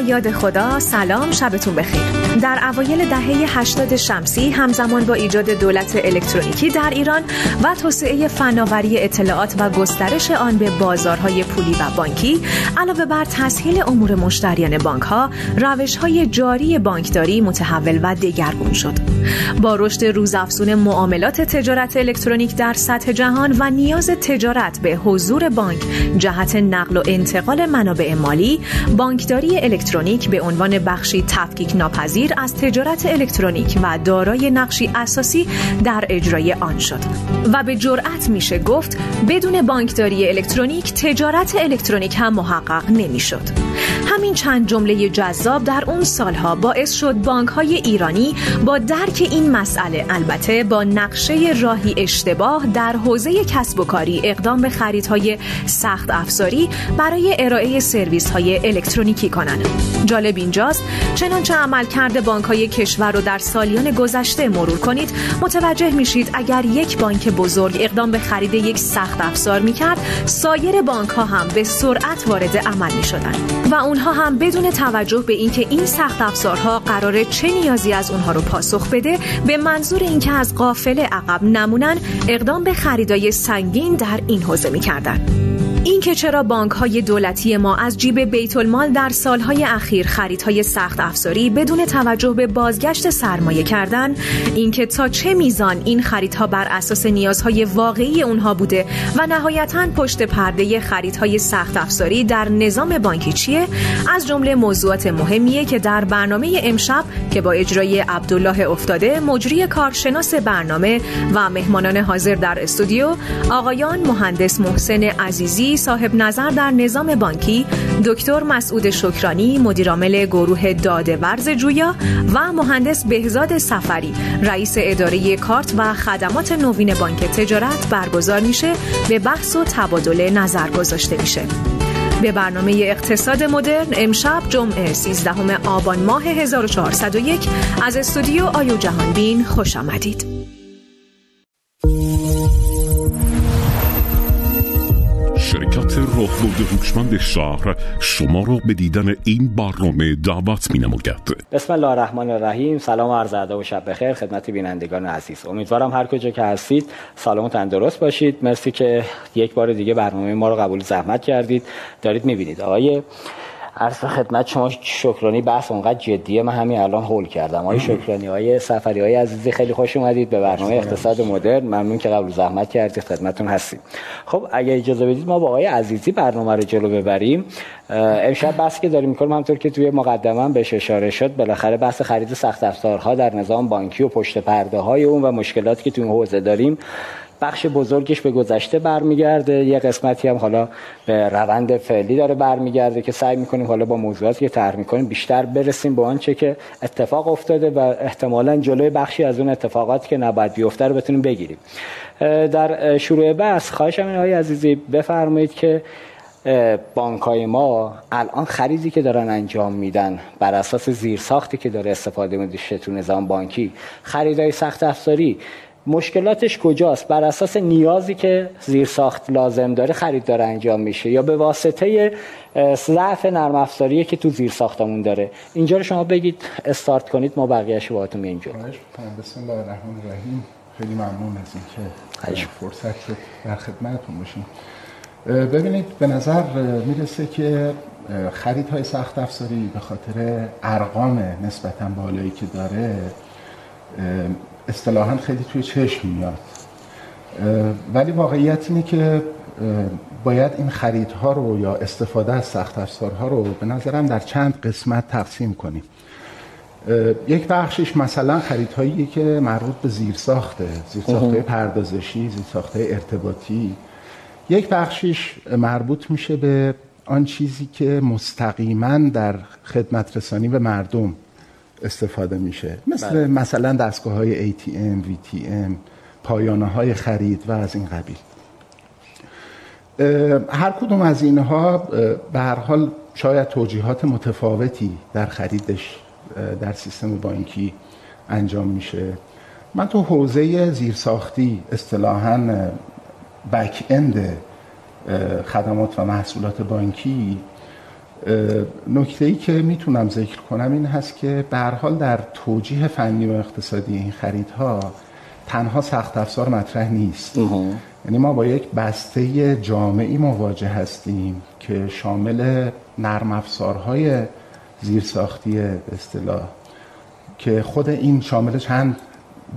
یاد خدا سلام شبتون بخیر. در اوایل دهه 80 شمسی همزمان با ایجاد دولت الکترونیکی در ایران و توسعه فناوری اطلاعات و گسترش آن به بازارهای پولی و بانکی علاوه بر تسهیل امور مشتریان بانک ها روش های جاری بانکداری متحول و دگرگون شد. با رشد روزافزون معاملات تجارت الکترونیک در سطح جهان و نیاز تجارت به حضور بانک جهت نقل و انتقال منابع مالی بانکداری الکترونیک به عنوان بخشی تفکیک ناپذیر از تجارت الکترونیک و دارای نقشی اساسی در اجرای آن شد و به جرأت میشه گفت بدون بانکداری الکترونیک تجارت الکترونیک هم محقق نمی‌شد همین چند جمله جذاب در اون سالها باعث شد بانک های ایرانی با درک این مسئله البته با نقشه راهی اشتباه در حوزه کسب و کاری اقدام به خریدهای سخت افزاری برای ارائه سرویس های الکترونیکی کنند. جالب اینجاست چنانچه عملکرد بانک های کشور رو در سالیان گذشته مرور کنید متوجه میشید اگر یک بانک بزرگ اقدام به خرید یک سخت افزار می‌کرد سایر بانک ها هم به سرعت وارد عمل می شدن. و اونها هم بدون توجه به اینکه این سخت افزارها قراره چه نیازی از اونها رو پاسخ بده به منظور اینکه از قافله عقب نمونن اقدام به خریدای سنگین در این حوزه می‌کردن. اینکه چرا بانک های دولتی ما از جیب بیت المال در سالهای اخیر خریدهای سخت افزاری بدون توجه به بازگشت سرمایه کردن اینکه تا چه میزان این خریدها بر اساس نیازهای واقعی اونها بوده و نهایتا پشت پرده خریدهای سخت افزاری در نظام بانکی چیه؟ از جمله موضوعات مهمیه که در برنامه امشب که با اجرای عبدالله افتاده مجری کارشناس برنامه و مهمانان حاضر در استودیو آقایان مهندس محسن عزیزی صاحب نظر در نظام بانکی دکتر مسعود شکرانی مدیرعامل گروه داده ورز جویا و مهندس بهزاد سفری رئیس اداره کارت و خدمات نوین بانک تجارت برگزار میشه به بحث و تبادل نظر گذاشته میشه به برنامه اقتصاد مدرن امشب جمعه 13 آبان ماه 1401 از استودیو آیو جهانبین خوش آمدید. راهبرد هوشمند شهر شما را به دیدن این برنامه دعوت می نماید بسم الله الرحمن الرحیم. سلام عرض ادب و شب بخیر خدمت بینندگان عزیز. امیدوارم هر کجا که هستید سالم و تندرست باشید. مرسی که یک بار دیگه برنامه ما رو قبول زحمت کردید. دارید می‌بینید آقای عرض خدمت شما شکرانی بحث اونقدر جدیه. من همین الان هول کردم. آقای شکرانی های سفری های عزیزی خیلی خوش اومدید به برنامه اقتصاد مدرن. ممنون که قبل زحمت کردید خدمتون هستیم. خب اگه اجازه بدید ما با آقای عزیزی برنامه رو جلو ببریم. امشب بحثی که داریم می‌کنیم همطور که توی مقدمه بهش اشاره شد بالاخره بحث خرید سخت افزارها در نظام بانکی و پشت پرده های اون و مشکلاتی که توی این حوزه داریم. بخش بزرگش به گذشته برمیگرده. یه قسمتی هم حالا به روند فعلی داره برمیگرده که سعی می‌کنیم حالا با موضوعاتی که طرح می‌کنیم بیشتر برسیم به آنچه که اتفاق افتاده و احتمالا جلوی بخشی از اون اتفاقاتی که نباید بیفته رو بتونیم بگیریم. در شروع بحث خواهشم این های عزیزی بفرمایید که بانک های ما الان خریدی که دارن انجام میدن بر اساس زیرساختی که داره استفاده میشه تو نظام بانکی خریدای سخت افزاری مشکلاتش کجاست؟ بر اساس نیازی که زیر ساخت لازم داره خرید داره انجام میشه. یا به واسطه ضعف نرم افزاریه که تو زیر ساختمون داره. اینجا رو شما بگید استارت کنید ما بقیه‌اشو باهاتون میگیم جلو. بسم الله الرحمن الرحیم. خیلی ممنون از اینکه فرصت شد در خدمتتون باشیم. ببینید به نظر می‌رسه که خریدهای سخت افزاری به خاطر ارقام نسبتا بالایی که داره اصطلاحا خیلی توی چشم میاد. ولی واقعیت اینه که باید این خریدها رو یا استفاده از سخت افزارها رو به نظرم در چند قسمت تقسیم کنیم. یک بخشش مثلا خریدهایی که مربوط به زیرساخته زیرساخته پردازشی زیرساخته ارتباطی. یک بخشش مربوط میشه به آن چیزی که مستقیما در خدمت رسانی به مردم استفاده میشه. مثل بله. مثلا دستگاه های ATM, VTM پایانه های خرید و از این قبیل. هر کدوم از اینها به هر حال شاید توجیهات متفاوتی در خریدش در سیستم بانکی انجام میشه. من تو حوزه زیرساختی اصطلاحا بک اند خدمات و محصولات بانکی نکته ای که می‌تونم ذکر کنم این هست که به حال در توجیه فنی و اقتصادی این خریدها تنها سخت افزار مطرح نیست. یعنی ما با یک بسته جامعی مواجه هستیم که شامل نرم افزارهای زیرساختی اصطلاح که خود این شامل چند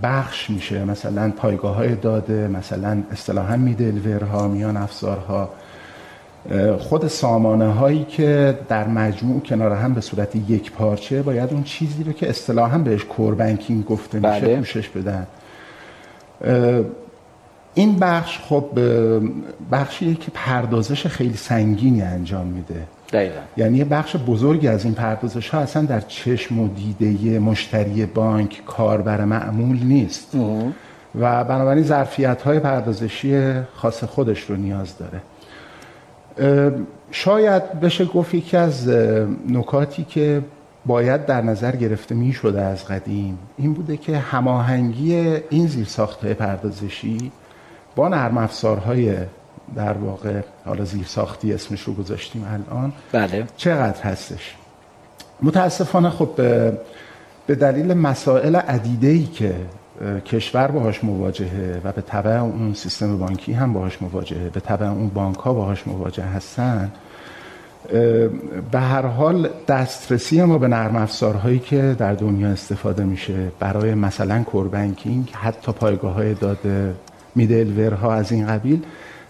بخش میشه. مثلا پایگاه های داده مثلا اصطلاحا میدلورها میان افزارها. خود سامانه هایی که در مجموع کنار هم به صورت یک پارچه باید اون چیزی رو که اصطلاحا بهش کور بانکینگ گفته میشه بله. پوشش بدن. این بخش خب بخشیه که پردازش خیلی سنگینی انجام میده. دقیقا. یعنی یه بخش بزرگی از این پردازش ها اصلا در چشم و دیده مشتری بانک کاربر معمول نیست. و بنابراین ظرفیت های پردازشی خاص خودش رو نیاز داره. شاید بشه گفت یکی از نکاتی که باید در نظر گرفته می شده از قدیم این بوده که هماهنگی این زیرساختهای پردازشی با نرم افزارهای در واقع حالا زیرساختی اسمش رو گذاشتیم الان بله. چقدر هستش متاسفانه خب به دلیل مسائل عدیده که کشور باهاش مواجهه و به طبع اون سیستم بانکی هم باهاش مواجهه به طبع اون بانک ها باهاش مواجه هستن. به هر حال دسترسی ما به نرم افزارهایی که در دنیا استفاده میشه برای مثلا کور بانکینگ حتی پایگاه های داده میدل ها از این قبیل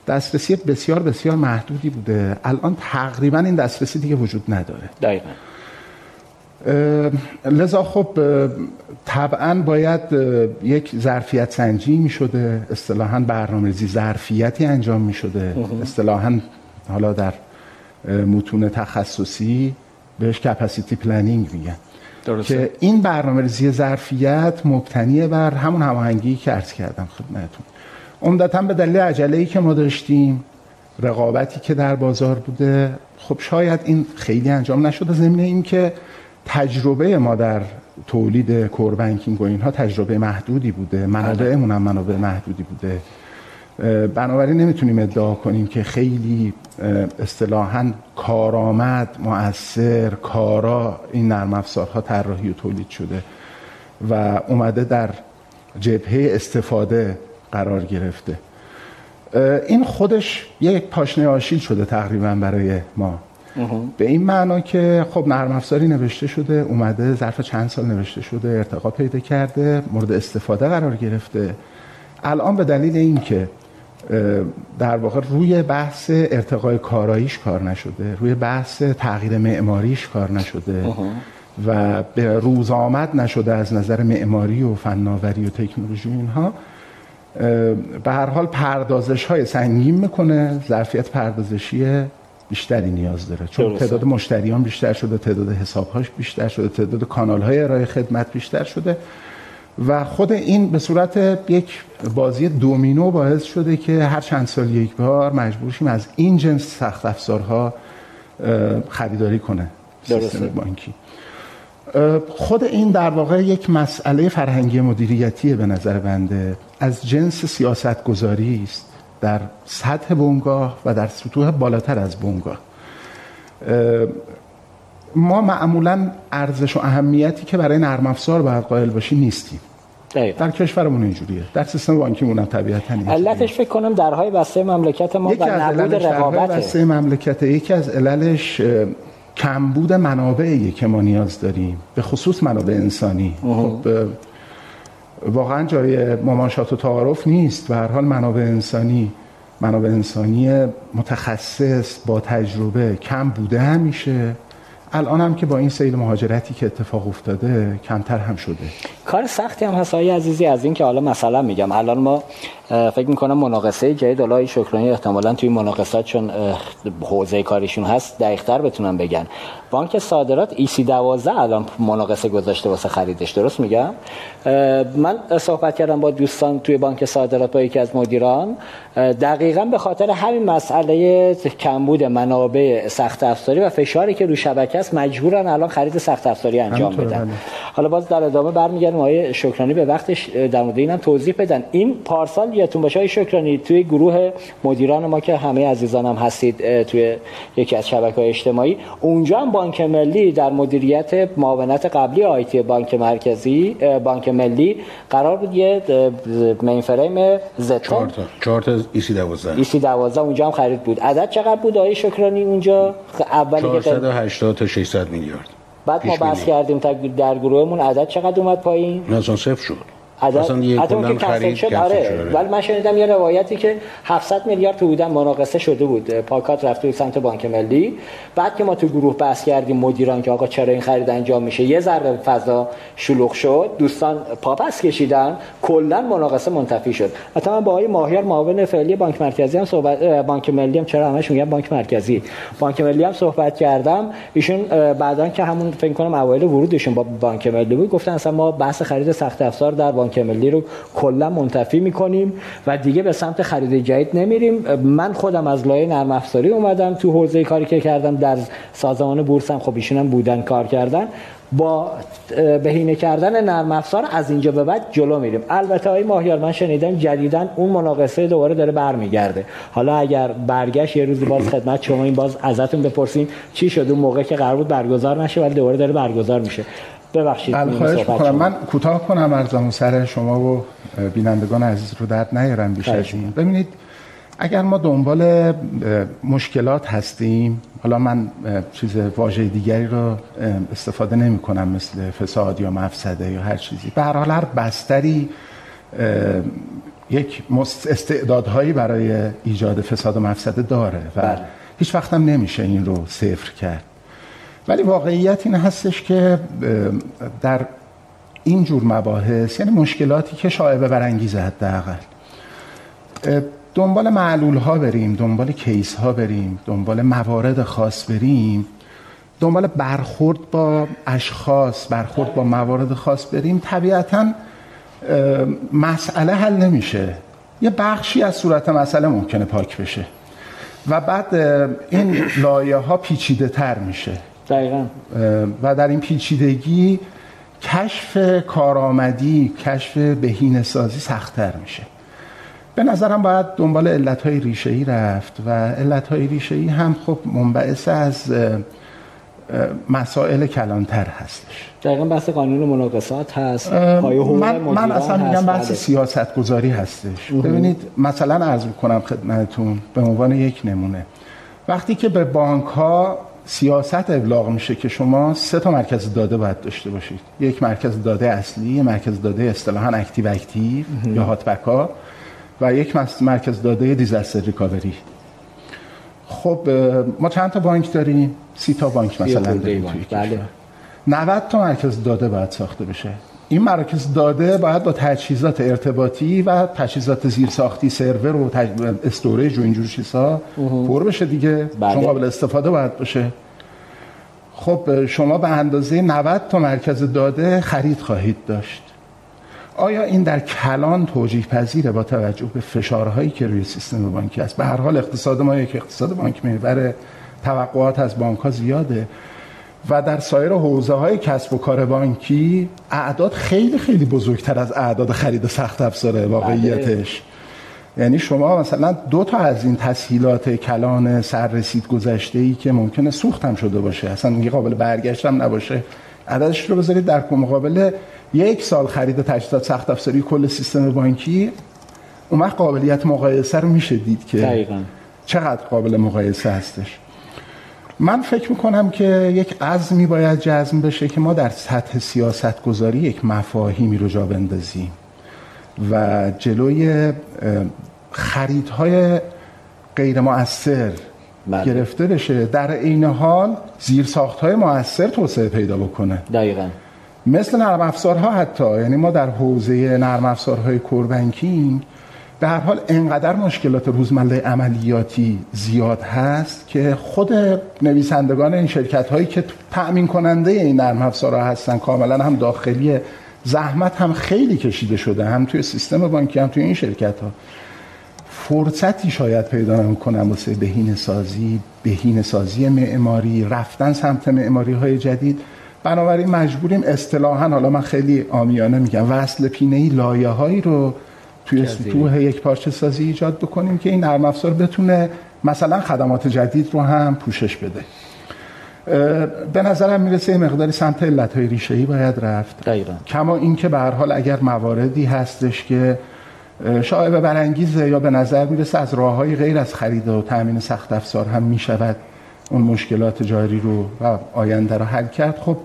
دسترسی بسیار بسیار محدودی بوده. الان تقریبا این دسترسی دیگه وجود نداره. دقیقا. لذا خب طبعا باید یک ظرفیت سنجی می شده اصطلاحا برنامه‌ریزی ظرفیتی انجام می شده اصطلاحا حالا در متون تخصصی بهش capacity planning میگن. درسته. که این برنامه ریزی ظرفیت مبتنی بر همون هماهنگی که عرض کردم خدمتتون. عمدتا به دلیل عجله ای که ما داشتیم رقابتی که در بازار بوده خب شاید این خیلی انجام نشده. ضمن این که تجربه ما در تولید کور بانکینگ و اینها تجربه محدودی بوده. منابعمون هم منابع محدودی بوده. بنابراین نمی‌تونیم ادعا کنیم که خیلی اصطلاحا کارآمد مؤثر کارا این نرم افزارها طراحی و تولید شده و اومده در جبهه استفاده قرار گرفته. این خودش یک پاشنه آشیل شده تقریبا برای ما. به این معنا که خب نرم افزاری نوشته شده اومده ظرف چند سال نوشته شده ارتقا پیدا کرده مورد استفاده قرار گرفته. الان به دلیل اینکه در واقع روی بحث ارتقای کاراییش کار نشده روی بحث تغییر معماریش کار نشده و به روز آمد نشده از نظر معماری و فناوری و تکنولوژی اینها به هر حال پردازش های سنگین می‌کنه ظرفیت پردازشی بیشتری نیاز داره. چون تعداد مشتریان بیشتر شده تعداد حسابهاش بیشتر شده تعداد کانال های ارائه خدمت بیشتر شده. و خود این به صورت یک بازی دومینو باعث شده که هر چند سال یک بار مجبور شیم از این جنس سخت افزارها خریداری کنه سیستم بانکی. خود این در واقع یک مسئله فرهنگی مدیریتی به نظر بنده. از جنس سیاست گذاری است. در سطح بنگاه و در سطوح بالاتر از بنگاه. ما معمولا ارزش و اهمیتی که برای نرم افزار باید قائل باشیم نیستیم. دقیقا. در کشورمون اینجوریه. در سیستم بانکیمون هم طبیعتا علتش فکر کنم درهای بسته مملکت ما و نبود رقابت بسته مملکت یکی از عللش کمبود منابعی که ما نیاز داریم به خصوص منابع انسانی. خب واقعا جای مماشات و تعارف نیست. و هر حال منابع انسانی منابع انسانی متخصص با تجربه کم بوده همیشه. الان هم که با این سیل مهاجرتی که اتفاق افتاده کمتر هم شده. کار سختی هم هست عزیزی از این که حالا مثلا میگم. الان ما فکر می‌کنم مناقصه جدید الله شکرانی احتمالا توی مناقصات چون حوزه کاریشون هست دقیقتر بتونم بگن. بانک صادرات ای سی 12 الان مناقصه گذاشته واسه خریدش. درست میگم؟ من صحبت کردم با دوستان توی بانک صادرات با یکی از مدیران. دقیقا به خاطر همین مسئله کمبود منابع سخت افزاری و فشاری که رو شبکه هست مجبورن الان خرید سخت افزاری انجام بدن. بله. حالا باز در ادامه برمیگردیم آقای شکرانی به وقتش در مورد اینم توضیح بدن. این پارسال یادتون باشه شکرانی توی گروه مدیران ما که همه عزیزانم هم هستید توی یکی از شبکه‌های اجتماعی اونجا هم بانک ملی در مدیریت معاونت قبلی آیتی بانک مرکزی بانک ملی قرار بود یه مین فریم زد 4 تا 4 تا ای سی 12 ای سی 12 اونجا هم خرید بود. عدد چقدر بود آقای شکرانی اونجا؟ اولی 480 تا 600 میلیارد. بعد ما بحث کردیم در گروهمون عدد چقدر اومد پایین؟ نه صفر شد. عدد اصلا که خرید شد آره. ولی من شنیدم یه روایتی که 700 میلیارد تو بودن مناقصه شده بود. پاکات رفته بود سمت بانک ملی. بعد که ما تو گروه بحث کردیم مدیران که آقا چرا این خرید انجام میشه یه ذره فضا شلوغ شد. دوستان پاپس کشیدن. کلا مناقصه منتفی شد. حتی من با آقای ماهیار معاون فعلی بانک مرکزی هم صحبت بانک ملی هم چرا همش میگم بانک مرکزی. بانک ملی هم صحبت کردم. ایشون بعدا که همون فکر کنم اوایل ورودشون با بانک ملی بود گفتن اصلا ما بحث خرید سخت افزار در بانک ملی رو کلا منتفی می‌کنیم و دیگه به سمت خرید جدید نمیریم. من خودم از لایه نرم افزاری اومدم. تو حوزه کاری که کردم در سازمان بورس هم خب ایشون هم بودن کار کردن. با بهینه کردن نرم افزار از اینجا به بعد جلو میریم. البته های ماهیار من شنیدم جدیدن اون مناقصه دوباره داره برمیگرده. حالا اگر برگشت یه روزی باز خدمت شما این باز ازتون بپرسیم چی شد؟ اون موقع که قرار بود برگزار نشه ولی دوباره داره برگزار میشه. ببخشید خواهش کنم من کوتاه کنم ارزم سر شما و بینندگان عزیز رو درد نیارم بیشتر ببینید اگر ما دنبال مشکلات هستیم حالا من چیز واژه دیگری رو استفاده نمی کنم مثل فساد یا مفسده یا هر چیزی. به هر حال هر بستری یک استعدادهایی برای ایجاد فساد و مفسده داره و بله. هیچ وقت هم نمیشه این رو صفر کرد. ولی واقعیت این هستش که در این جور مباحث یعنی مشکلاتی که شایبه برانگیزه حداقل. دنبال معلول ها بریم دنبال کیس ها بریم دنبال موارد خاص بریم دنبال برخورد با اشخاص برخورد با موارد خاص بریم طبیعتا مسئله حل نمیشه. یه بخشی از صورت مسئله ممکنه پاک بشه. و بعد این لایه ها پیچیده تر میشه. دقیقا. و در این پیچیدگی کشف کارآمدی کشف بهینه سازی سختتر میشه. به نظرم باید دنبال علتهای ریشه‌ای رفت و علتهای ریشه‌ای هم خب منبعث از مسائل کلانتر هستش. دقیقا بحث قانون مناقصات هست من, من اصلا میگم بحث بله. سیاست گذاری هستش ببینید مثلا عرض کنم خدمتتون به عنوان یک نمونه. وقتی که به بانک ها سیاست ابلاغ میشه که شما سه تا مرکز داده باید داشته باشید. یک مرکز داده اصلی یک مرکز داده اصطلاحا active active یا hot backup و یک مرکز داده disaster recovery خب ما چند تا بانک داریم؟ سی تا بانک مثلا داریم بله. 90 تا مرکز داده باید ساخته بشه. این مراکز داده باید با تجهیزات ارتباطی و تجهیزات زیرساختی سرور و تج... storage و اینجور چیزا پر بشه دیگه. بله. چون قابل استفاده باید باشه. خب شما به اندازه 90 تا مرکز داده خرید خواهید داشت. آیا این در کلان توجیه پذیره با توجه به فشارهایی که روی سیستم بانکی است به هر حال اقتصاد ما یک اقتصاد بانک محور توقعات از بانک ها زیاده. و در سایر حوزه های کسب و کار بانکی اعداد خیلی خیلی بزرگتر از اعداد خرید سخت افزاره واقعیتش بله. یعنی شما مثلا دو تا از این تسهیلات کلان سررسید گذشته ای که ممکنه سوخت هم شده باشه اصلا میگه قابل برگشت هم نباشه عددش رو بذارید در مقابل یک سال خرید تجهیزات سخت افزاری کل سیستم بانکی اون قابلیت مقایسه رو میشه دید که دقیقا. چقدر قابل مقایسه هستش من فکر می‌کنم که یک عزمی باید جزم بشه که ما در سطح سیاست گذاری یک مفاهیمی رو جا بندازیم و جلوی خریدهای غیر مؤثر بله. گرفته بشه. در این حال زیر ساخت های مؤثر توسعه پیدا بکنه. دقیقا. مثل نرم افزارها حتی. یعنی ما در حوزه نرم افزارهای کوربنکینگ به هر حال انقدر مشکلات روزمره عملیاتی زیاد هست که خود نویسندگان این شرکت هایی که تأمین کننده این نرم افزارها هستن کاملا هم داخلی زحمت هم خیلی کشیده شده هم توی سیستم بانکی هم توی این شرکت ها فرصتی شاید پیدا نمی‌کنم واسه بهین سازی بهین سازی معماری رفتن سمت معماری های جدید. بنابراین مجبوریم اصطلاحا حالا من خیلی آمیانه میگم وصل پینه ای لایه هایی رو توی سطوح یک پارچه سازی ایجاد بکنیم که این نرم افزار بتونه مثلا خدمات جدید رو هم پوشش بده. به نظرم می‌رسه مقداری سمت علت های ریشه ای باید رفت. دقیقا. کما اینکه به هر حال اگر مواردی هستش که شاید برانگیزه یا به نظر می‌رسه از راه های غیر از خرید و تامین سخت افزار هم می‌شود اون مشکلات جاری رو و آینده رو حل کرد. خب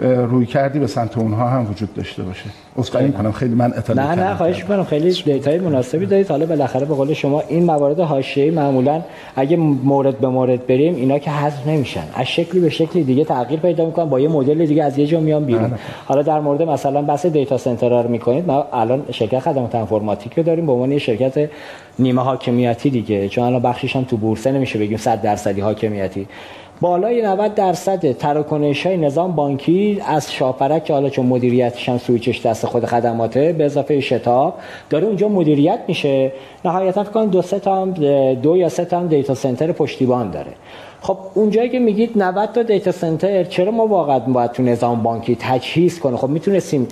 روی کردی به سمت اونها هم وجود داشته باشه. عذرخواهی می‌کنم خیلی من اطلاع نه نه خواهش می‌کنم. خیلی data ی مناسبی دارید. حالا بالاخره به قول شما این موارد حاشیه‌ای معمولا اگه مورد به مورد بریم اینا که حذف نمیشن. از شکلی به شکلی دیگه تغییر پیدا می‌کنن. با یه مدل دیگه از یه جا میان بیرون. حالا در مورد مثلا بحث data center رو می‌کنید. ما الان شرکت خدمات انفورماتیک رو داریم. به عنوان شرکت نیمه حاکمیتی دیگه. چون الان بخشش هم تو بورسه نمیشه بگیم 100 درصدی حاکمیتی. بالای 90 درصد تراکنش های نظام بانکی از شاپرک که حالا چون مدیریتش هم سویچش دست خود خدماته به اضافه شتاب داره اونجا مدیریت میشه. نهایتا فکر کنم دو دو یا سه تا هم data center پشتیبان داره. خب اونجایی که میگید 90 تا data center چرا ما واقعا باید تو نظام بانکی تجهیز کنه خب می‌تونستیم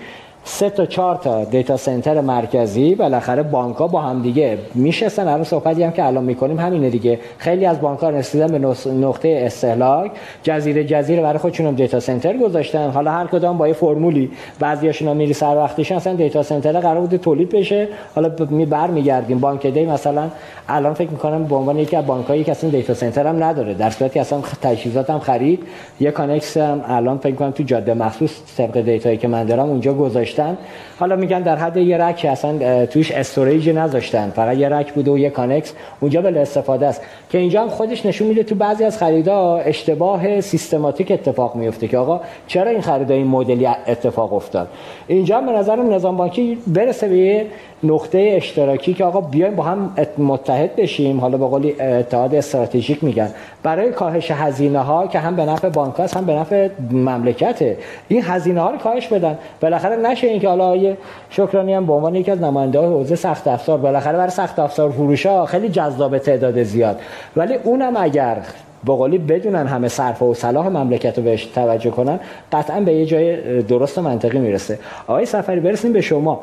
سه تا چهار تا data center مرکزی بالاخره بانک ها با هم دیگه میشستن. الان صحبتی هم که الان می‌کنیم همینه دیگه. خیلی از بانک ها رسیدن به نقطه استهلاک جزیره جزیره برای خودشون data center گذاشتن. حالا هر کدام با یه فرمولی. بعضیاشون میری سر وقتش اصلا data center قرار بود تولید بشه. حالا می برمیگردیم. بانک دی مثلا الان فکر می‌کنم به عنوان یکی از بانک هایی که اصلا data center هم نداره. در صورتی اصلا تجهیزات هم خرید. یه کانکس هم الان فکر می‌کنم تو جاده مخصوص طبق data یی که من دارم اونجا گذاشتن حالا میگن در حد یه rack اصلا توش storage نذاشتن. فقط یه rack بوده و یه کانکس. اونجا بلا استفاده است. که اینجا هم خودش نشون میده تو بعضی از خریدا اشتباه سیستماتیک اتفاق میفته که آقا چرا این خرید این مدلی اتفاق افتاد؟ اینجا به نظرم نظام بانکی برسه به نقطه اشتراکی که آقا بیایم با هم متحد بشیم. حالا به قولی اتحاد استراتژیک میگن. برای کاهش هزینه ها که هم به نفع بانک هم به نفع مملکته. این هزینه ها رو کاهش بدن. بالاخره نشه اینکه حالا یه شکرانی هم به عنوان یکی از نماینده های حوزه سخت افزار بالاخره برای سخت افزار فروش ها خیلی جذاب تعداد زیاد. ولی اونم اگر بقولی بدونن همه صرف و صلاح مملکت رو بهش توجه کنن قطعا به یه جای درست و منطقی می‌رسه. آقای سفری برسیم به شما.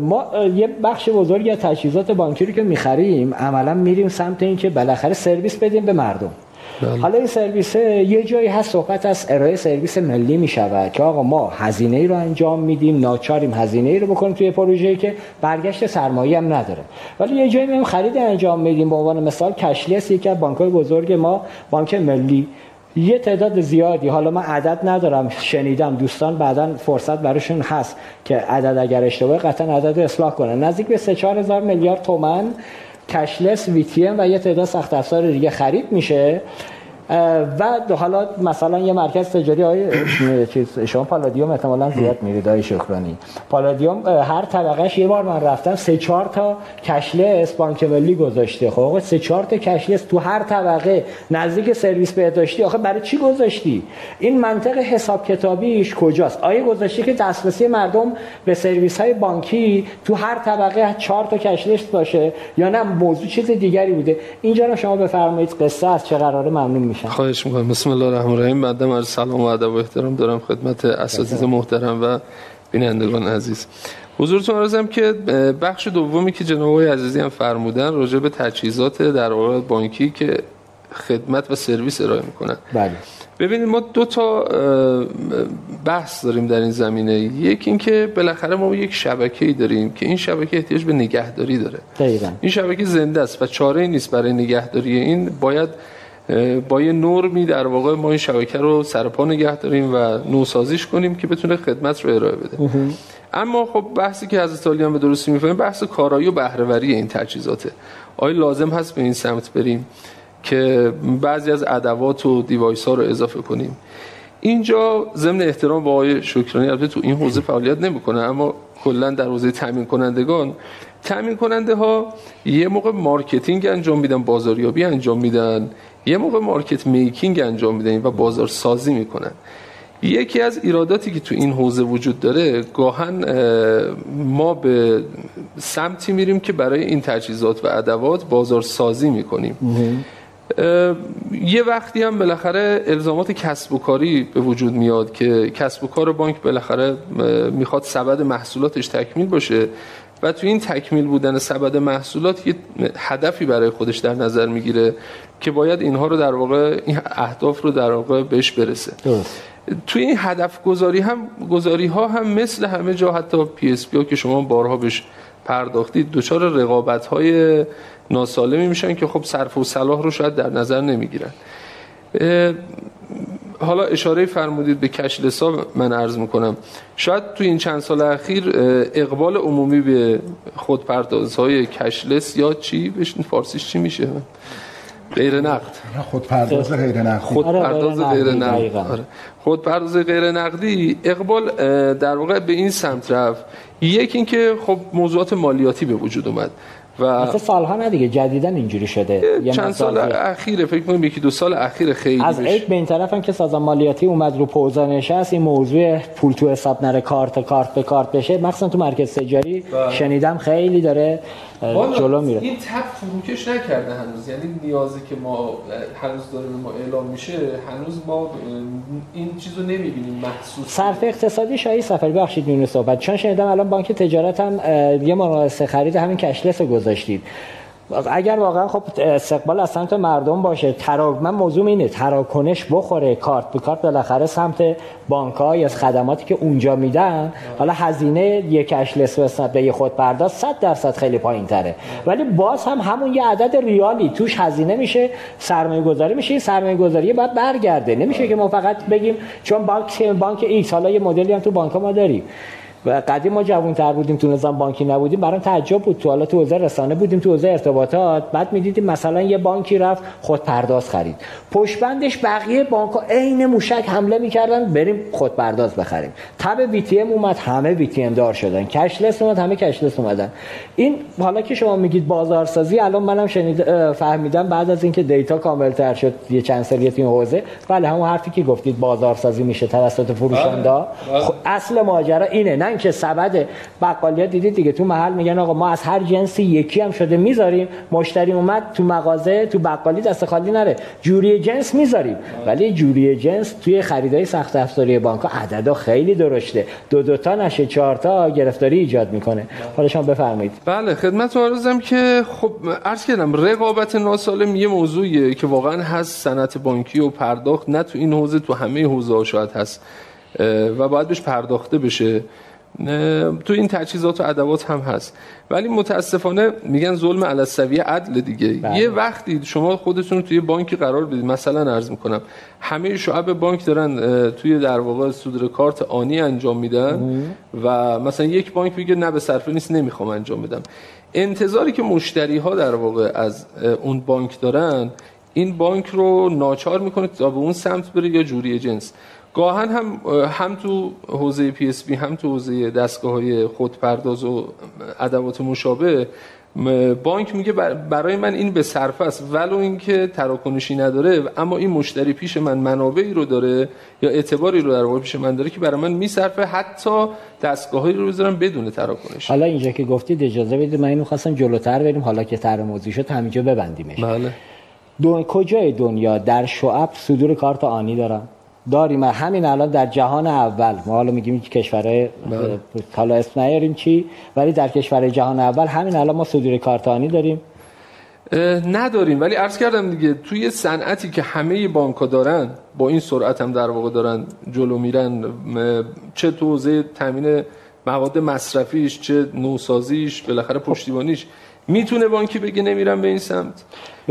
ما یه بخش بزرگی از تجهیزات بانکی رو که می‌خریم عملا میریم سمت این که بالاخره سرویس بدیم به مردم. بله. حالا این سرویس یه جایی هست صحبت از ارائه سرویس ملی می شود که آقا ما هزینه ای رو انجام میدیم ناچاریم هزینه ای رو بکنیم توی پروژه‌ای که برگشت سرمایه هم نداره. ولی یه جایی میام خرید انجام میدیم. به عنوان مثال کشلیس یکی از بانک‌های بزرگ ما بانک ملی. یه تعداد زیادی. حالا من عدد ندارم شنیدم. دوستان بعدا فرصت براشون هست که عدد اگر اشتباه قطعا عدد اصلاح کنن. نزدیک به 3 هزار میلیارد تومن کشلس وی و یه تعداد سخت افزار دیگه خرید میشه. و حالا مثلا یه مرکز تجاری های چیز شما پالادیوم احتمالاً زیاد میرید های شکرانی. پالادیوم هر طبقهش یه بار من رفتم سه چهار تا کشلس بانک ملی گذاشته خب؟ سه چهار تا کشلس تو هر طبقه نزدیک سرویس بهداشتی آخه برای چی گذاشتی؟ این منطق حساب کتابیش کجاست؟ آیا گذاشتی که دسترسی مردم به سرویس های بانکی تو هر طبقه چهار تا کشلس باشه یا نه موضوع چیز دیگری بوده. اینجا شما بفرمایید قصه از چه قراره ممنون میشن خواهش می‌کنم. بسم الله الرحمن الرحیم. بعدم از سلام و ادب و احترام دارم خدمت اساتید محترم و بینندگان عزیز. حضورتون عرضم که بخش دومی که جناب آقای عزیزی هم فرمودن راجع به تجهیزات در بانکی که خدمت و سرویس ارائه می‌کنن. بله. ببینید ما دو تا بحث داریم در این زمینه. یکی اینکه بالاخره ما یک شبکه‌ای داریم که این شبکه احتیاج به نگهداری داره. دقیقا. این شبکه زنده است و چاره نیست برای نگهداری این. باید با یه نرمی در واقع ما این شبکه رو سرپا نگه داریم و نوسازیش کنیم که بتونه خدمت رو ارائه بده. اما خب بحثی که از هم به درستی می‌فهمیم بحث کارایی و بهرهوری این تجهیزاته. آیا لازم هست به این سمت بریم که بعضی از ادوات و device ها رو اضافه کنیم؟ اینجا ضمن احترام با آقای شکرانی البته تو این حوزه فعالیت نمی‌کنه اما کلا در حوزه تامین کنندگان تامین کننده ها یه موقع marketing انجام میدن بازاریابی انجام میدن. یه موقع market making انجام میدن و بازار سازی می‌کنن یکی از ایراداتی که تو این حوزه وجود داره گاهن ما به سمتی میریم که برای این تجهیزات و ادوات بازار سازی می‌کنیم. یه وقتی هم بالاخره الزامات کسب و کاری به وجود میاد که کسب و کار بانک بالاخره می‌خواد سبد محصولاتش تکمیل باشه. و تو این تکمیل بودن سبد محصولات یه هدفی برای خودش در نظر می‌گیره که باید اینها رو در واقع این اهداف رو در واقع بهش برسه. توی این هدف گذاری هم گذاری ها هم مثل همه جا حتی PSP ها که شما بارها بهش پرداختید دچار رقابت های ناسالمی میشن که خب صرفه و صلاح رو شاید در نظر نمی‌گیرن. حالا اشاره فرمودید به cashless ها من عرض می‌کنم. شاید تو این چند سال اخیر اقبال عمومی به خودپردازهای کشلس یا چی؟ بشین فارسیش چی میشه؟ غیر نقد. خودپرداز غیر نقدی. خودپرداز غیر نقدی آره. خودپرداز غیر نقدی اقبال در واقع به این سمت رفت. یک اینکه خب موضوعات مالیاتی به وجود اومد. و مثلا سالها نه دیگه جدیدن اینجوری شده. چند سال اخیره فکر کنم یکی دو سال اخیر خیلی از عید به این طرف هم که سازمان مالیاتی اومد رو پوزا نشست این موضوع پول تو حساب نره کارت کارت به کارت بشه. مثلا تو مرکز تجاری بله. شنیدم خیلی داره جلو میره. این تپ فروکش نکرده هنوز. یعنی نیازی که ما هنوز داره ما اعلام میشه هنوز ما این چیزو نمی‌بینیم محسوس صرف اقتصادی شایی سفری بخشید میونه صحبت. چون شنیدم الان بانک تجارت هم یه مناسبه خرید همین کشلس رو گذاشتید. اگر واقعا خب استقبال از سمت مردم باشه تراک من موضوع اینه تراکنش بخوره کارت به کارت بالاخره سمت بانک از خدماتی که اونجا میدن. حالا هزینه یک cashless نسبت به خود پرداز 100 درصد خیلی پایین تره ولی باز هم همون یه عدد ریالی توش هزینه میشه سرمایه گذاری میشه این سرمایه گذاری باید برگرده. نمیشه که ما فقط بگیم چون بانک بانک ایکس حالا یه مدلی هم تو بانک ما داریم. و قدیم ما تر بودیم تو نظام بانکی نبودیم برام تعجب بود. تو حالا تو حوزه رسانه بودیم تو حوزه ارتباطات. بعد می‌دیدیم مثلا یه بانکی رفت خود پرداز خرید. پشت بندش بقیه بانک‌ها عین موشک حمله می‌کردن بریم خود پرداز بخریم. تب بی تی ام اومد همه بی تی ام دار شدن. کشلس اومد همه کشلس اومدن. این حالا که شما میگید بازارسازی الان منم شنید فهمیدم بعد از اینکه دیتا کامل تر شد یه چند سالی تو حوزه. بله همون حرفی که گفتید بازارسازی میشه توسط فروشنده بله، بله. خب اصل ماجرا اینه. نه که سبد بقالیات دیدید دیگه تو محل میگن آقا ما از هر جنسی یکی هم شده می‌ذاریم. مشتری اومد تو مغازه تو بقالی دست خالی نره. جوری جنس می‌ذاریم. ولی جوری جنس توی خریدای سخت افزاری بانک عددا خیلی درشته. دو دو تا نشه چهار تا گرفتاری ایجاد می‌کنه. حالا شما بفرمایید. بله خدمت عرضم که خب عرض کردم رقابت ناسالم یه موضوعیه که واقعا هست. صنعت بانکی و پرداخت نه تو این حوزه تو همه حوزه شاید هست. و باید بهش پرداخته بشه. تو این تجهیزات و ادوات هم هست. ولی متاسفانه میگن ظلم علسویه عدل دیگه. بله. یه وقتی شما خودتون توی بانکی قرار بدید مثلا عرض می‌کنم همه شعب بانک دارن توی در واقع صدور کارت آنی انجام میدن و مثلا یک بانک میگه نه به صرفه نیست نمی‌خوام انجام بدم. انتظاری که مشتری ها در واقع از اون بانک دارن این بانک رو ناچار می‌کنه تا به اون سمت بره یا جوری جنس. گاهن هم هم تو حوزه PSP هم تو حوزه دستگاه های خودپرداز و ادوات مشابه بانک میگه برای من این به صرفه است. ولو اینکه تراکنشی نداره اما این مشتری پیش من منابعی رو داره یا اعتباری رو در واقع پیش من داره که برای من میصرفه حتی دستگاهی رو بذارم بدون تراکنش. حالا اینجا که گفتید اجازه بدید من اینو خواستم جلوتر بریم. حالا که تر موضوع شد همینجا ببندیمش. بله. دو... کجای دنیا؟ در شعب صدور کارت آنی دارن داریم. همین الان در جهان اول. ما حالا میگیم کشورهای بله. حالا اسم نیاریم چی ولی در کشور جهان اول همین الان ما صدور کارتانی داریم. نداریم. ولی عرض کردم دیگه توی صنعتی که همه بانک دارن با این سرعت هم در واقع دارن جلو میرن. چه تو حوزه تامین مواد مصرفیش چه نوسازیش بالاخره پشتیبانیش می‌تونه بانکی بگه نمیرم به این سمت.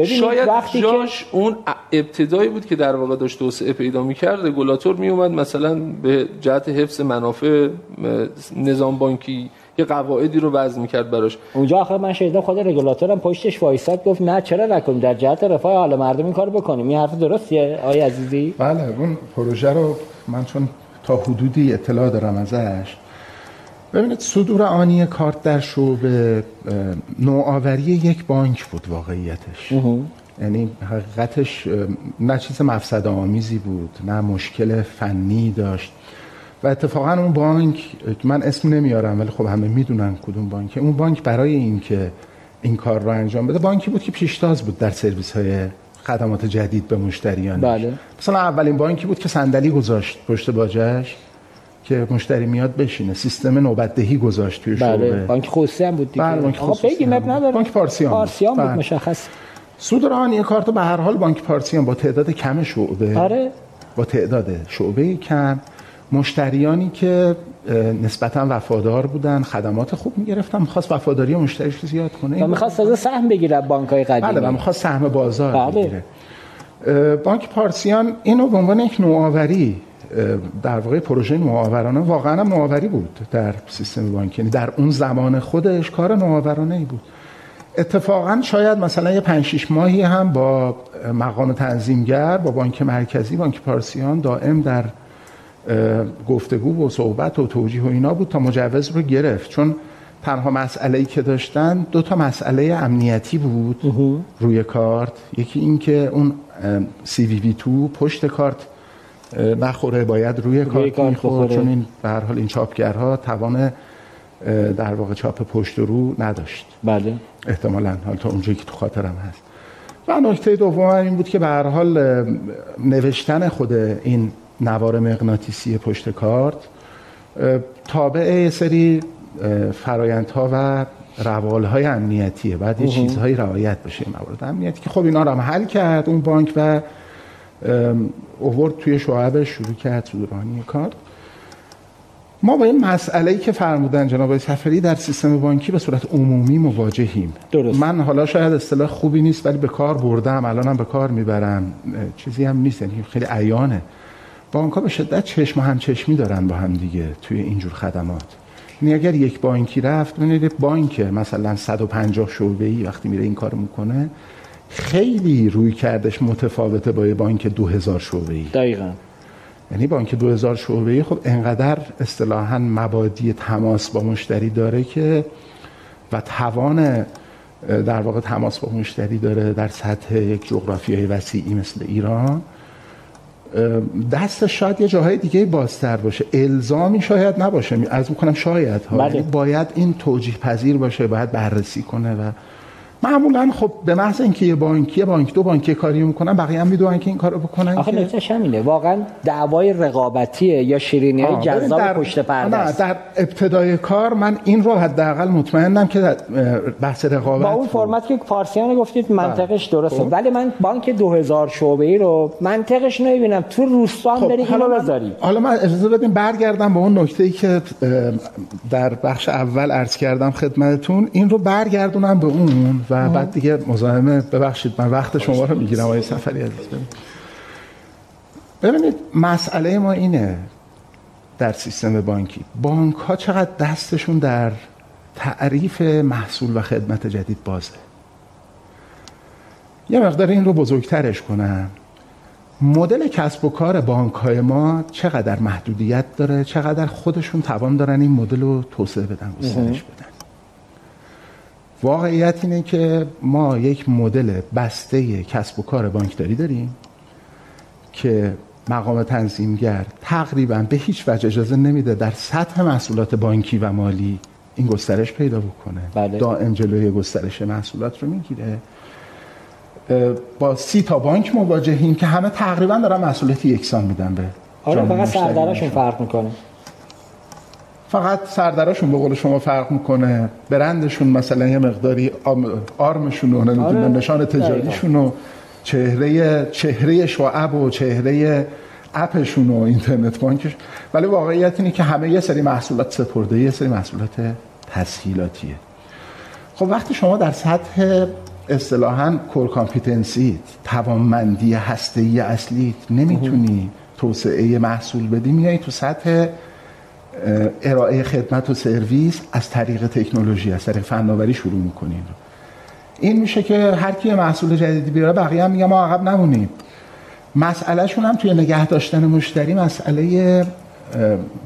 شاید وقتی جاش که... اون ابتدایی بود که در واقع داشت توسعه پیدا می‌کرد رگولاتور میومد مثلا به جهت حفظ منافع نظام بانکی یه قواعدی رو وضع می‌کرد براش. اونجا آخر من شنیدم خود رگولاتورم پشتش وایساد گفت نه چرا نکنیم؟ در جهت رفاه حال مردم این کارو بکنیم. این حرف درستیه آقای عزیزی؟ بله اون پروژه رو من چون تا حدودی اطلاع دارم ازش. ببینید صدور آنی کارت در شعبه نوآوری یک بانک بود واقعیتش. یعنی حقیقتش نه چیز مفسد آمیزی بود نه مشکل فنی داشت. و اتفاقا اون بانک من اسم نمیارم ولی خب همه می‌دونن کدوم بانکه اون بانک برای اینکه این کار رو انجام بده بانکی بود که پیشتاز بود در سرویس های خدمات جدید به مشتریان بله. مثلا اولین بانکی بود که صندلی گذاشت پشت باجش که مشتری میاد بشینه. سیستم نوبتدهی گذاشت توی بله. شعبه. بانک خصوصی هم بود دیگه. بله بانک خصوصی نداره بانک پارسیان پارسیان بود بله. مشخص. سود رهانی کارت به هر حال بانک پارسیان با تعداد کم شعبه. آره. با تعداد شعبه کم. مشتریانی که نسبتا وفادار بودن خدمات خوب می‌گرفتن. می‌خواست وفاداری مشتریش رو زیاد کنه. و می‌خواست از سهم بگیره بانک های قدیمی. بله و می‌خواست سهم بازار بله. بگیره. بانک پارسیان اینو به عنوان یک نوآوری در واقع پروژه نوآورانه واقعا نوآوری بود در سیستم بانکی یعنی در اون زمان خودش کار نوآورانه ای بود. اتفاقا شاید مثلا یه 5 6 ماهی هم با مقام تنظیمگر با بانک مرکزی بانک پارسیان دائم در گفتگو و صحبت و توجیه و اینا بود تا مجوز رو گرفت. چون تنها مسئله ای که داشتن دو تا مسئله امنیتی بود روی کارت. یکی این که اون سی وی وی تو پشت کارت نخوره باید روی, کارت می‌خوره چون این به هر حال این چاپگرها توان در واقع چاپ پشت و رو نداشت. بله. احتمالا. حال تا اونجایی که تو خاطرم هست. و نکته دوم این بود که به هر حال نوشتن خود این نوار مغناطیسی پشت کارت تابع سری فرایندها و روالهای امنیتیه. بعد یه چیزهایی رعایت بشه موارد امنیتی که خب اینا رو هم حل کرد. اون بانک و اوورد توی شعبش شروع کرد صدورانی کارت ما با این مسئله ای که فرمودن جناب سفری در سیستم بانکی به صورت عمومی مواجهیم. درست. من حالا شاید اصطلاح خوبی نیست ولی به کار بردم. الانم به کار می‌برم. چیزی هم نیست یعنی خیلی عیانه. بانک ها به شدت چشم هم چشمی دارن با هم دیگه توی اینجور خدمات. یعنی اگر یک بانکی رفت ببینید بانک مثلا 150 شعبه ای وقتی میره این کارو می‌کنه خیلی روی کردش متفاوته با یه بانک 2000 شعبه ای دقیقاً. یعنی بانک 2000 شعبه ای خب انقدر اصطلاحا مبادی تماس با مشتری داره که و توان در واقع تماس با مشتری داره در سطح یک جغرافیای وسیعی مثل ایران. دست شاید یه جاهای دیگه بازتر باشه. الزامی شاید نباشه. از می‌کنم شاید ها. بله. یعنی باید این توجیه پذیر باشه باید بررسی کنه و معمولا خب به محض اینکه یه بانکی یه بانک دو بانکی کاری می‌کنن بقیه هم می‌دونن که این کارو بکنن آخه نکتهش همینه واقعا دعوای رقابتیه یا شیرینی های جذاب در... پشت پرده نه در ابتدای کار من این رو حداقل مطمئنم که بحث رقابت با اون فرمت که فارسیان گفتید منطقش بله. درسته خب. ولی من بانک 2000 شعبه ای رو منطقش نمی‌بینم تو روستا هم خب. بری اینو بذاری حالا من اجازه بدیم برگردم به اون نکته ای که در بخش اول عرض کردم خدمتتون این رو برگردونم به اون و بعد دیگه مزاحمه ببخشید من وقت شما رو می‌گیرم آقای سفری عزیز ببینید مسئله ما اینه در سیستم بانکی. بانک ها چقدر دستشون در تعریف محصول و خدمت جدید بازه. یه مقدار این رو بزرگترش کنم مدل کسب و کار بانک های ما چقدر محدودیت داره چقدر خودشون توان دارن این مدل رو توسعه بدن گسترش بدن. واقعیت اینه که ما یک مدل بسته کسب و کار بانکداری داریم که مقام تنظیمگر تقریبا به هیچ وجه اجازه نمیده در سطح محصولات بانکی و مالی این گسترش پیدا بکنه. بله. دائم جلوی گسترش محصولات رو می‌گیره. با سی تا بانک مواجهیم که همه تقریبا دارن محصولات یکسان میدن به آره فقط سردرشون فرق می‌کنه. فقط سردراشون به قول شما فرق می‌کنه برندشون مثلا یه مقداری آرمشون و آره. نشان تجاریشون و چهره چهره شعب و چهره اپشون و اینترنت بانکش. ولی واقعیت اینه که همه یه سری محصولات سپرده یه سری محصولات تسهیلاتیه. خب وقتی شما در سطح اصطلاحا core competency توانمندی هسته‌ای اصلی نمی‌تونی توسعه محصول بدی میای تو سطح ارائه خدمت و سرویس از طریق تکنولوژی از طریق فناوری شروع می‌کنیم این میشه که هر کی محصول جدیدی بیاره بقیه هم میگه ما عقب نمونیم. مسئلهشون هم توی نگه داشتن مشتری مسئله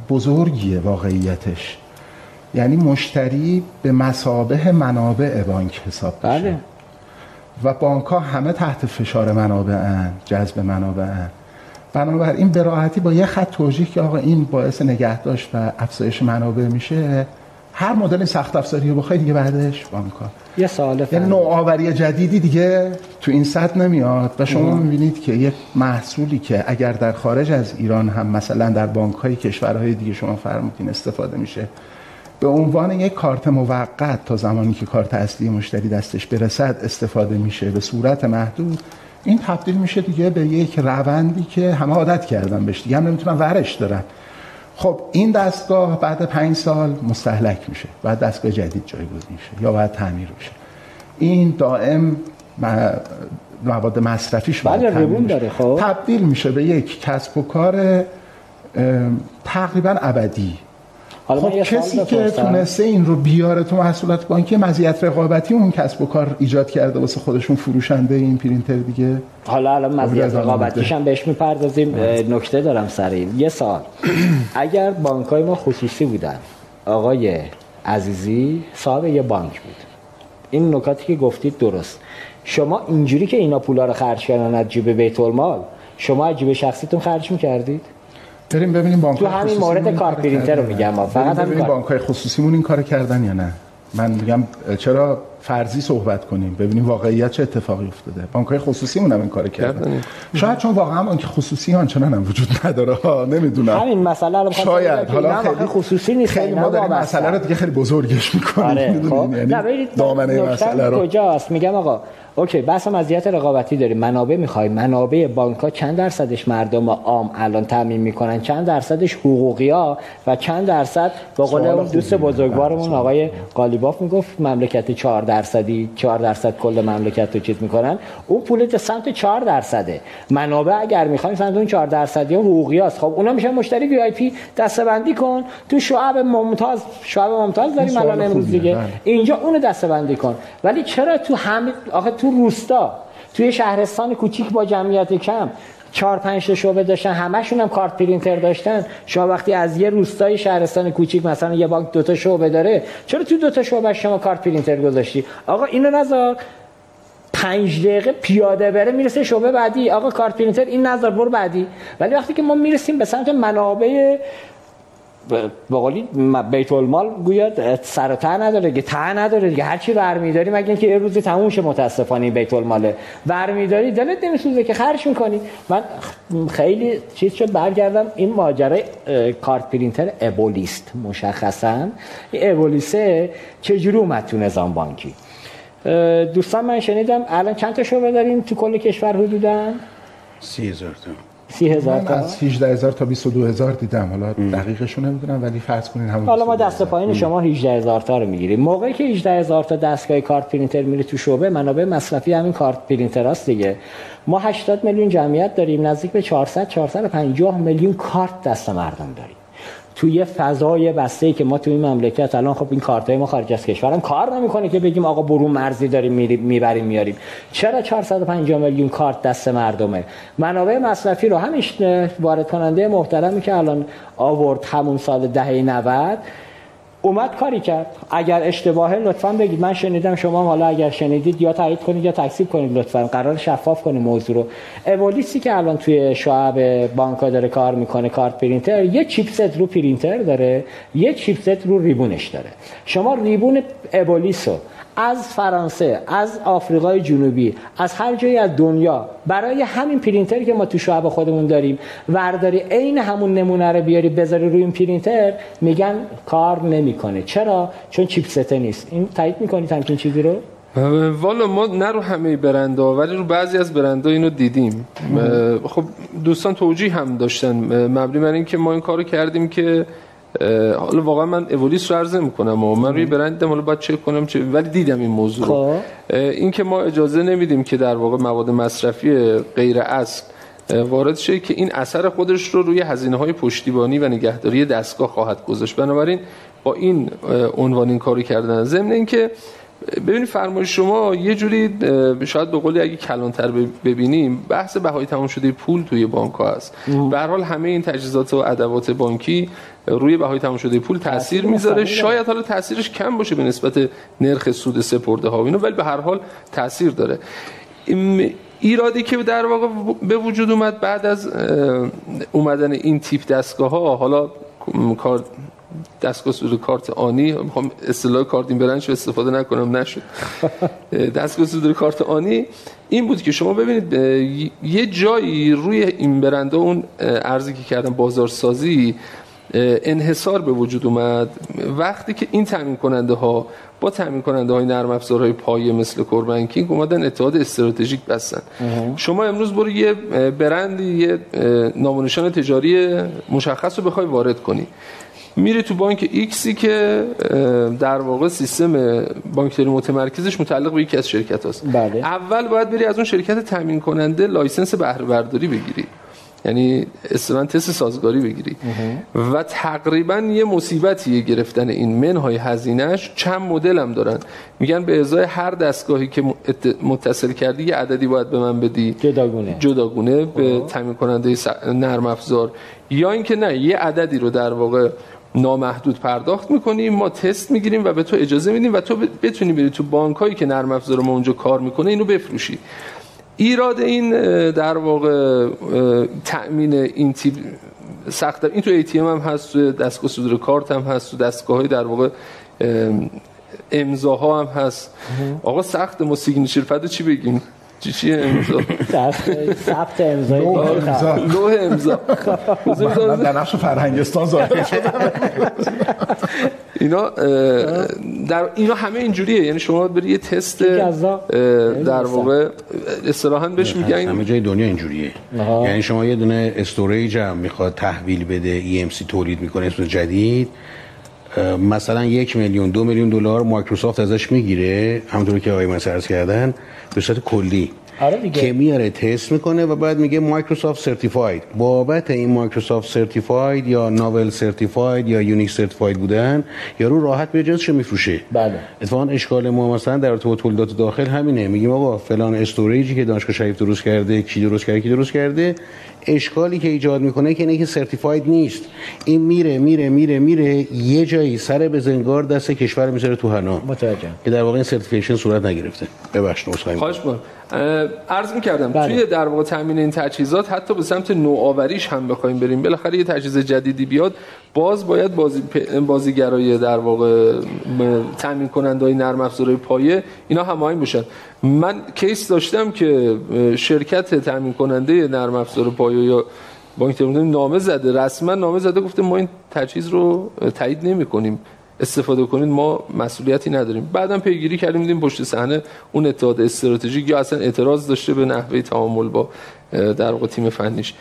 بزرگیه واقعیتش. یعنی مشتری به مسابه منابع بانک حساب بله. و بانک ها همه تحت فشار منابع جذب منابع بنابراین به راحتی با یه خط توجیه که آقا این باعث نگهداشت و افزایش منابع میشه هر مدل سخت افزاری رو بخوای دیگه بعدش بانکا یه سوال یعنی نوآوری جدیدی دیگه تو این سطح نمیاد و شما می‌بینید که یک محصولی که اگر در خارج از ایران هم مثلا در بانک های کشورهای دیگه شما فرمودین استفاده میشه به عنوان یک کارت موقت تا زمانی که کارت اصلی مشتری دستش برسد استفاده میشه. به صورت محدود این تبدیل میشه دیگه به یک روندی که همه عادت کردن بهش. دیگه هم نمی‌تونن ورش دارن. خب این دستگاه بعد پنج سال مستحلک میشه. بعد دستگاه جدید جایگزین میشه یا بعد تعمیر میشه. این دائم مواد مصرفیش بله داره خب. تبدیل میشه به یک کسب و کار تقریبا ابدی. حالا خب کسی که تونسته این رو بیاره تو محصولات بانکی مزیت رقابتی اون کسب و کار ایجاد کرده واسه خودشون فروشنده این پرینتر دیگه؟ حالا الان مزیت رقابتیش هم بهش می‌پردازیم. نکته دارم سر این. یه سال اگر بانک های ما خصوصی بودن آقای عزیزی صاحب یه بانک بود. این نکاتی که گفتید درست. شما اینجوری که اینا پولا رو خرج کردن از جیب بیت المال شما از جیب شخصیتون خرج می‌کردید؟ بریم ببینیم بانک تو همین مورد کار پرینتر رو میگم. فقط همین بانک های خصوصیمون این کار کردن یا نه. من میگم چرا فرضی صحبت کنیم؟ ببینیم واقعیت چه اتفاقی افتاده. بانک های خصوصی هم این کار کردن. شاید چون واقعا بانک خصوصی آنچنان هم وجود نداره ها نمی‌دونم. همین مسئله رو شاید. حالا خیلی خصوصی نیست خیلی ما داریم مسئله رو دیگه خیلی بزرگش می‌کنیم. آره. خب. یعنی دامنه مسئله رو. کجاست؟ میگم آقا اوکی بحث مزیت رقابتی داریم. منابع می‌خوای منابع بانک ها چند درصدش مردم عام الان تامین می‌کنن؟ چند درصدش حقوقی ها و چند درصد با قول اون دوست بزرگوارمون آقای قالیباف می‌گفت مملکت 4 درصدی 4 درصد کل مملکت رو چیز می‌کنن. اون پول سمت 4 درصده. منابع اگر می‌خوایم سمت اون 4 درصدی ها حقوقی هست خب اونا میشه مشتری VIP دسته‌بندی کن. تو شعب ممتاز شعب ممتاز داریم الان امروز دیگه. بله. اینجا اونو دسته‌بندی کن. ولی چرا تو همه آخه تو روستا. توی شهرستان کوچیک با جمعیت کم چهار پنج شعبه داشتن همشون هم card printer داشتن. شما وقتی از یه روستای شهرستان کوچیک مثلا یه بانک دو تا شعبه داره چرا تو دو تا شعبه شما card printer گذاشتی؟ آقا اینو نذار. پنج دقیقه پیاده بره می‌رسه شعبه بعدی. آقا کارت پرینتر این نظر برو بعدی. ولی وقتی که ما می‌رسیم به سمت منابع بقولی بیت المال گویا سر و نداره که ته نداره دیگه هر چی برمیداری مگه اینکه یه روزی تموم شه متاسفانه این بیت الماله برمیداری دلت نمیسوزه که خرج می‌کنی. من خیلی چیز شد برگردم. این ماجرای کارت پرینتر ابولیست مشخصا. این ابولیسه چجوری اومد تو نظام بانکی؟ دوستان من شنیدم الان چند تا شعبه داریم تو کل کشور حدودا؟ سی هزار تا. سی هزار تا از 18 هزار تا 22 هزار دیدم. حالا دقیقشو نمی‌دونم ولی فرض کنین همون حالا ما دست پایین شما 18 هزار تا رو می‌گیریم. موقعی که 18 هزار تا دستگاه کارت پرینتر میره تو شعبه منابع مصرفی همین کارت پرینتر است دیگه. ما 80 میلیون جمعیت داریم نزدیک به 400 450 میلیون کارت دست مردم داریم. توی فضای بسته که ما توی مملکت الان خب این کارتای ما خارج از کشورم کار نمی‌کنه که بگیم آقا برون مرزی داریم می‌بریم میاریم. چرا 450 میلیون کارت دست مردمه؟ منابع مصرفی رو همیش وارد کننده محترمی که الان آورد همون سال دهه 90 اومد کاری کرد. اگر اشتباهه لطفا بگید. من شنیدم شما حالا اگر شنیدید یا تایید کنید یا تکذیب کنید لطفا. قرار شفاف کنید موضوع رو. اولیسی که الان توی شعب بانکا داره کار می‌کنه کارت پرینتر یه چیپست رو پرینتر داره یه چیپست رو ریبونش داره. شما ریبون ابولیسو از فرانسه از آفریقای جنوبی از هر جایی از دنیا برای همین پرینتری که ما تو شعب خودمون داریم ورداری عین همون نمونه رو بیاری بذاری روی این پرینتر میگن کار نمی‌کنه. چرا؟ چون چیپسته نیست. این تایید می‌کنید همچین چیزی رو؟ والا ما نه رو همه برندها ولی رو بعضی از برندها اینو دیدیم. خب دوستان توجیه هم داشتن. مبنی بر اینکه ما این کارو کردیم که حالا واقعا من اولیس رو عرض می‌کنم و من روی برند حالا باید چک کنم چه ولی دیدم این موضوع رو. خب. این که ما اجازه نمیدیم که در واقع مواد مصرفی غیر اصل وارد شه که این اثر خودش رو روی هزینه های پشتیبانی و نگهداری دستگاه خواهد گذاشت. بنابراین با این عنوان این کاری کردن ضمن اینکه ببینید فرمایش شما یه جوری شاید به قولی اگه کلانتر ببینیم بحث بهای تمام شده پول توی بانک ها هست به هر حال همه این تجهیزات و ادوات بانکی روی بهای تمام شده پول تاثیر می‌ذاره. شاید حالا تاثیرش کم باشه به نسبت نرخ سود سپرده ها اینو ولی به هر حال تاثیر داره. ایرادی که در واقع به وجود اومد بعد از اومدن این تیپ دستگاه ها حالا کار دستگاه سود کارت آنی می‌خوام اصطلاح کارت این برنج استفاده نکنم نشد. دستگاه صدور کارت آنی این بود که شما ببینید یه جایی روی این برنده اون عرضی که کردن بازارسازی انحصار به وجود اومد. وقتی که این تامین کننده ها با تامین کننده های نرم افزارهای پایه مثل core banking اومدن اتحاد استراتژیک بستن. شما امروز برو یه برندی یه نام و نشان تجاری مشخص رو بخوای وارد کنی. میره تو بانک ایکسی که در واقع سیستم بانکداری متمرکزش متعلق به یکی از شرکت هست بله. اول باید بری از اون شرکت تامین کننده license بهره برداری بگیری. یعنی اصلا تست سازگاری بگیری. و تقریبا یه مصیبتیه گرفتن این منهای هزینهش. چند مدل هم دارن. میگن به ازای هر دستگاهی که متصل کردی یه عددی باید به من بدی. جداگونه. جداگونه. به تامین کننده نرم افزار. یا اینکه نه یه عددی رو در واقع نامحدود پرداخت می‌کنیم ما تست می‌گیریم و به تو اجازه میدیم و تو بتونی بری تو بانک هایی که نرم افزار ما اونجا کار می‌کنه اینو بفروشی. ایراد این در واقع تأمین این تیپ سخت این تو ATM هم هست تو دستگاه صدور کارت هم هست تو دستگاه های در واقع امضاها هم هست. آقا سخت ما signature چی بگیم؟ چی چیه امضا؟ ثبت امضای لوح امضا. من در نقش فرهنگستان ظاهر شدم. اینا در اینا همه اینجوریه. یعنی شما بری یه تست در واقع اصطلاحاً بهش میگن. همه جای دنیا اینجوریه. یعنی شما یه دونه storage هم می‌خواد تحویل بده EMC تولید می‌کنه اسم جدید. مثلا یک میلیون دو میلیون دلار مایکروسافت ازش می‌گیره همونطور که آقای مسرز کردن به صورت کلی. آره که میاره تست می‌کنه و بعد میگه Microsoft certified. بابت این Microsoft certified یا Novell certified یا Unix certified بودن یارو راحت به جنسش میفروشه. بله. اتفاقا اشکال ما مثلا در ارتباط تولیدات داخل همینه. میگیم آقا فلان storage ی که دانشگاه شریف درست کرده کی درست کرده کی درست کرده اشکالی که ایجاد می‌کنه که اینه که certified نیست. این میره میره میره میره یه جایی سر بزنگاه دست کشور می‌ذاره تو حنا. متوجه که در واقع این certification صورت نگرفته. ببخشید عذرخواهی خواهش می‌کنم. عرض می‌کردم بله. توی در واقع تامین این تجهیزات حتی به سمت نوآوریش هم بخوایم بریم. بالاخره یه تجهیز جدیدی بیاد. باز باید بازی بازیگرای در واقع تامین کننده‌های نرم افزارهای پایه اینا هماهنگ بشن. من کیس داشتم که شرکت تامین کننده نرم افزار پایه یا بانک تهران نامه زده رسما نامه زده گفته ما این تجهیز رو تایید نمی‌کنیم. استفاده کنید ما مسئولیتی نداریم. بعدم پیگیری کردیم دیدیم پشت صحنه اون اتحاد استراتژیک یا اصلا اعتراض داشته به نحوه تعامل با در واقع تیم فنیش.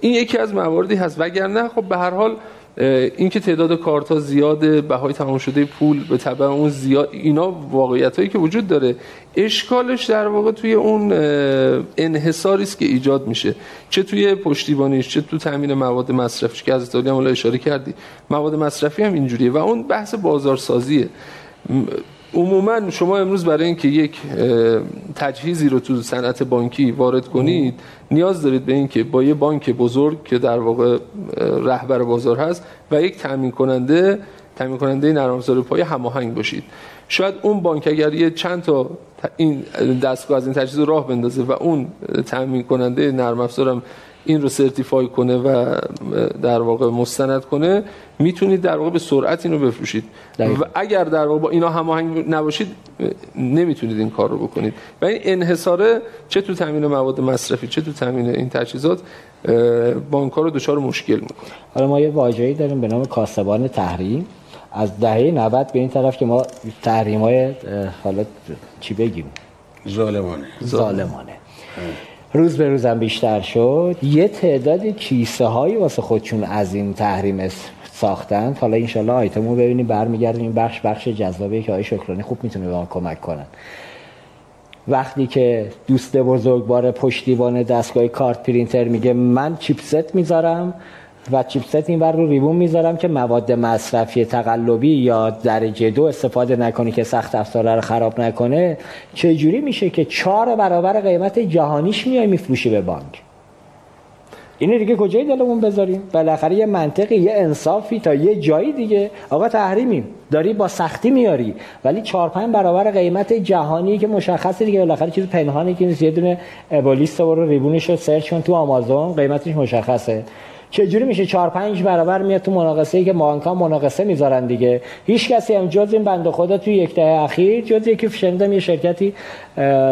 این یکی از مواردی هست. وگرنه خب به هر حال اینکه تعداد کارت ها زیاده بهای تمام شده پول به تبع اون زیاد اینا واقعیت هایی که وجود داره. اشکالش در واقع توی اون انحصاری است که ایجاد میشه. چه توی پشتیبانیش چه تو تامین مواد مصرفی که از هم اشاره کردی. مواد مصرفی هم اینجوریه و اون بحث بازارسازیه. عموما شما امروز برای اینکه یک تجهیزی رو تو صنعت بانکی وارد کنید نیاز دارید به اینکه با یه بانک بزرگ که در واقع رهبر بازار هست و یک تامین کننده تامین کننده نرم افزار پایه هماهنگ باشید. شاید اون بانک اگر یه چند تا این دستگاه از این تجهیز راه بندازه و اون تامین کننده نرم افزارم این رو سرتیفای کنه و در واقع مستند کنه می‌تونید در واقع به سرعت اینو بفروشید. و اگر در واقع با اینا هماهنگ نباشید نمی‌تونید این کار رو بکنید. و این انحصاره چه تو تامین مواد مصرفی چه تو تامین این تجهیزات بانک رو دچار مشکل می‌کنه. حالا ما یه واژه‌ای داریم به نام کاسبان تحریم. از دهه 90 به این طرف که ما تحریم های حالا چی بگیم؟ ظالمانه. ظالمانه. روز به روزم بیشتر شد. یه تعداد کیسه هایی واسه خودشون از این تحریم ساختن. حالا انشالله آیتمو ببینیم برمیگردیم این بخش بخش جذابه که آقای شکرانی خوب می‌تونه به ما کمک کنن وقتی که دوست بزرگوار پشتیبان دستگاه کارت پرینتر میگه من چیپست می‌ذارم و چیپست این رو ریبون می‌ذارم که مواد مصرفی تقلبی یا درجه دو استفاده نکنی که سخت افزار رو خراب نکنه چه جوری میشه که چهار برابر قیمت جهانیش میای میفروشی به بانک؟ اینو دیگه کجای دلمون بذاریم؟ بالاخره یه منطقی یه انصافی تا یه جایی دیگه. آقا تحریمیم. داری با سختی میاری. ولی 4 5 برابر قیمت جهانی که مشخصه دیگه. بالاخره چیز پنهانی که نیست. یه دونه ابولیست برو ریبونش رو سرچ کن تو آمازون. قیمتش مشخصه. چجوری میشه 4 5 برابر میاد تو مناقصه ای که بانک‌ها مناقصه می‌ذارن دیگه؟ هیچ کسی هم جز این بنده خدا توی یک دهه اخیر جز یکی شنیدم یه شرکتی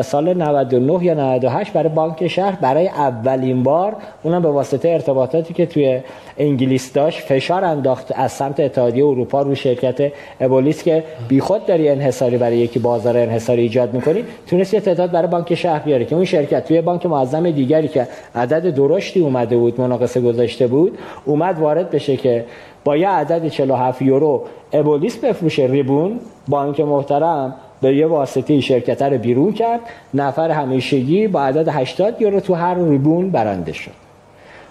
سال 99 یا 98 برای بانک شهر برای اولین بار اونم به واسطه ارتباطاتی که توی انگلیس داشت فشار انداخت از سمت اتحادیه اروپا رو شرکت ابولیس که بیخود داری انحصاری برای یکی بازار انحصاری ایجاد می‌کنی تونست یه تعداد برای بانک شهر بیاره که اون شرکت توی بانک معظم دیگری که عدد درشتی اومده بود مناقصه گذاشته بود اومد وارد بشه که با یه عدد 47 یورو ابولیس بفروشه ریبون. بانک محترم به یه واسطه شرکت رو بیرون کرد نفر همیشگی با عدد 80 یورو تو هر ریبون برنده شد.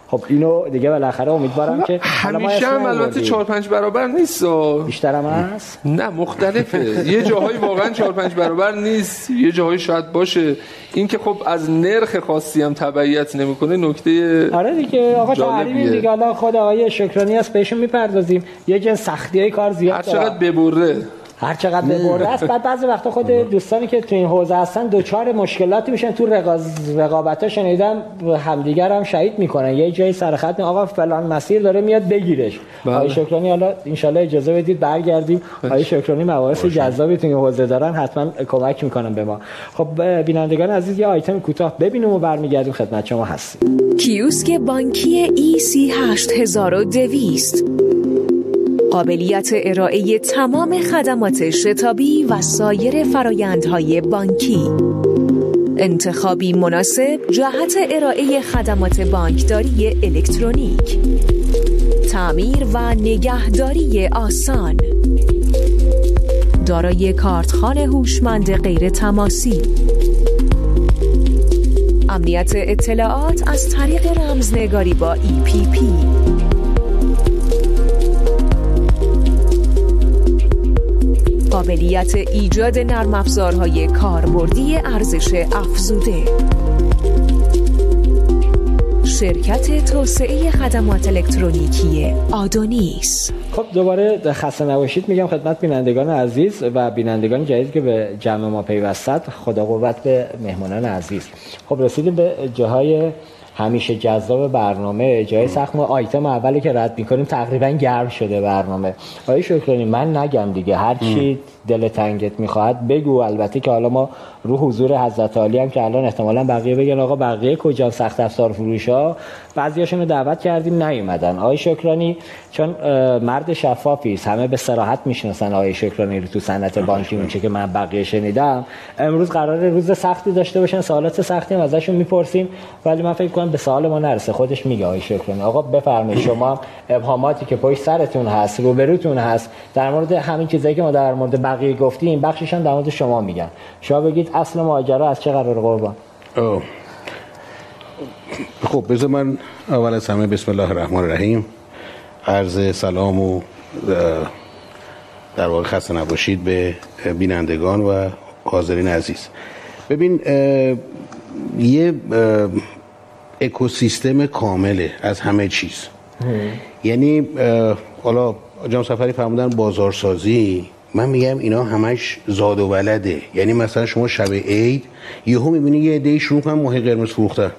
خب اینو دیگه بالاخره امیدوارم که همیشه هم البته 4 5 برابر نیست. بیشتر هم هست؟ نه مختلفه. یه جاهایی واقعا 4 5 برابر نیست. یه جاهایی شاید باشه. این که خب از نرخ خاصی هم تبعیت نمی‌کنه نکته آره دیگه آقا تعریف دیگه. حالا خود آقای شکرانی است بهشون می‌پردازیم. یه جن سختی های کار زیاد هر چقدر ببره. هر چقدر ببره است بعد بعضی وقتا خود دوستانی که تو این حوزه هستن دوچار مشکلاتی میشن. تو رقابت ها شنیدم همدیگر هم شهید می‌کنن. یه جایی سر خط آقا فلان مسیر داره میاد بگیرش. بله. آقای شکرانی حالا ان اجازه بدید برگردیم. آقای شکرانی مباحث جذابی تو این حوزه دارن حتما کمک می‌کنن به ما. خب بینندگان عزیز یه آیتم کوتاه ببینیم و برمیگردیم خدمت شما هستیم. کیوسک بانکی EC 8200 قابلیت ارائه تمام خدمات شتابی و سایر فرایندهای بانکی. انتخابی مناسب جهت ارائه خدمات بانکداری الکترونیک. تعمیر و نگهداری آسان. دارای کارتخان هوشمند غیر تماسی. امنیت اطلاعات از طریق رمزنگاری با EPP قابلیت ایجاد نرم افزارهای کاربردی ارزش افزوده. شرکت توسعه خدمات الکترونیکی آدونیس. خب دوباره خسته نباشید میگم خدمت بینندگان عزیز و بینندگان جدید که به جمع ما پیوستد. خدا قوت به مهمانان عزیز. خب رسیدیم به جاهای همیشه جذاب برنامه جای سخت ما آیتم اولی که رد می‌کنیم تقریبا گرم شده برنامه. آقای شکرانی من نگم دیگه هر چی دل تنگت می‌خواهد. بگو البته که حالا ما رو حضور حضرت علی هم که الان احتمالا بقیه بگن آقا بقیه کجا؟ سخت افزار فروش ها بعضیاشون رو دعوت کردیم نیومدن. آقای شکرانی چون مرد شفافی است. همه به صراحت می‌شناسن آقای شکرانی رو تو صنعت بانکی اون که من بقیه شنیدم. امروز قرار روز سختی داشته باشن. سوالات سختی هم ازشون می‌پرسیم. ولی من فکر کنم به سوال ما نرسه. خودش میگه آقای شکرانی. آقا بفرمایید شما ابهاماتی که پشت سرتون هست روبروتون هست در مورد همین چیزایی که ما در مورد بقیه گفتیم بخشش هم در مورد شما میگن. شما بگید اصل ماجرا از چه قرار قربان؟ خب بذار من اول از همه بسم الله الرحمن الرحیم. عرض سلام و در واقع خسته نباشید به بینندگان و حاضرین عزیز. ببین یه اکوسیستم کامله از همه چیز. یعنی حالا جام سفری فرمودن بازارسازی. من میگم اینا همش زاد و ولده. یعنی مثلا شما شب عید یهو می‌بینی یه عده شروع کنن ماه قرمز فروختن.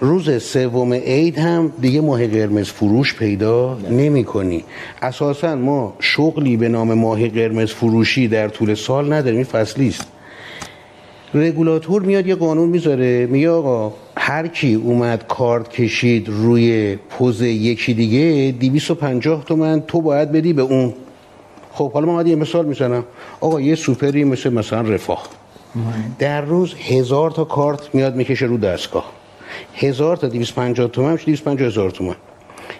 روز سوم عید هم دیگه ماه قرمز فروش پیدا نمی کنی اساسا ما شغلی به نام ماه قرمز فروشی در طول سال نداریم این فصلی است. رگولاتور میاد یه قانون می‌ذاره میگه آقا هر کی اومد کارت کشید روی پوز یکی دیگه 250 تومن تو باید بدی به اون. خب حالا من یه مثال می‌زنم. آقا یه سوپری مثل مثلا رفاه. در روز هزار تا کارت میاد می‌کشه رو دستگاه. هزار تا 250 تومن میشه 250 هزار تومن.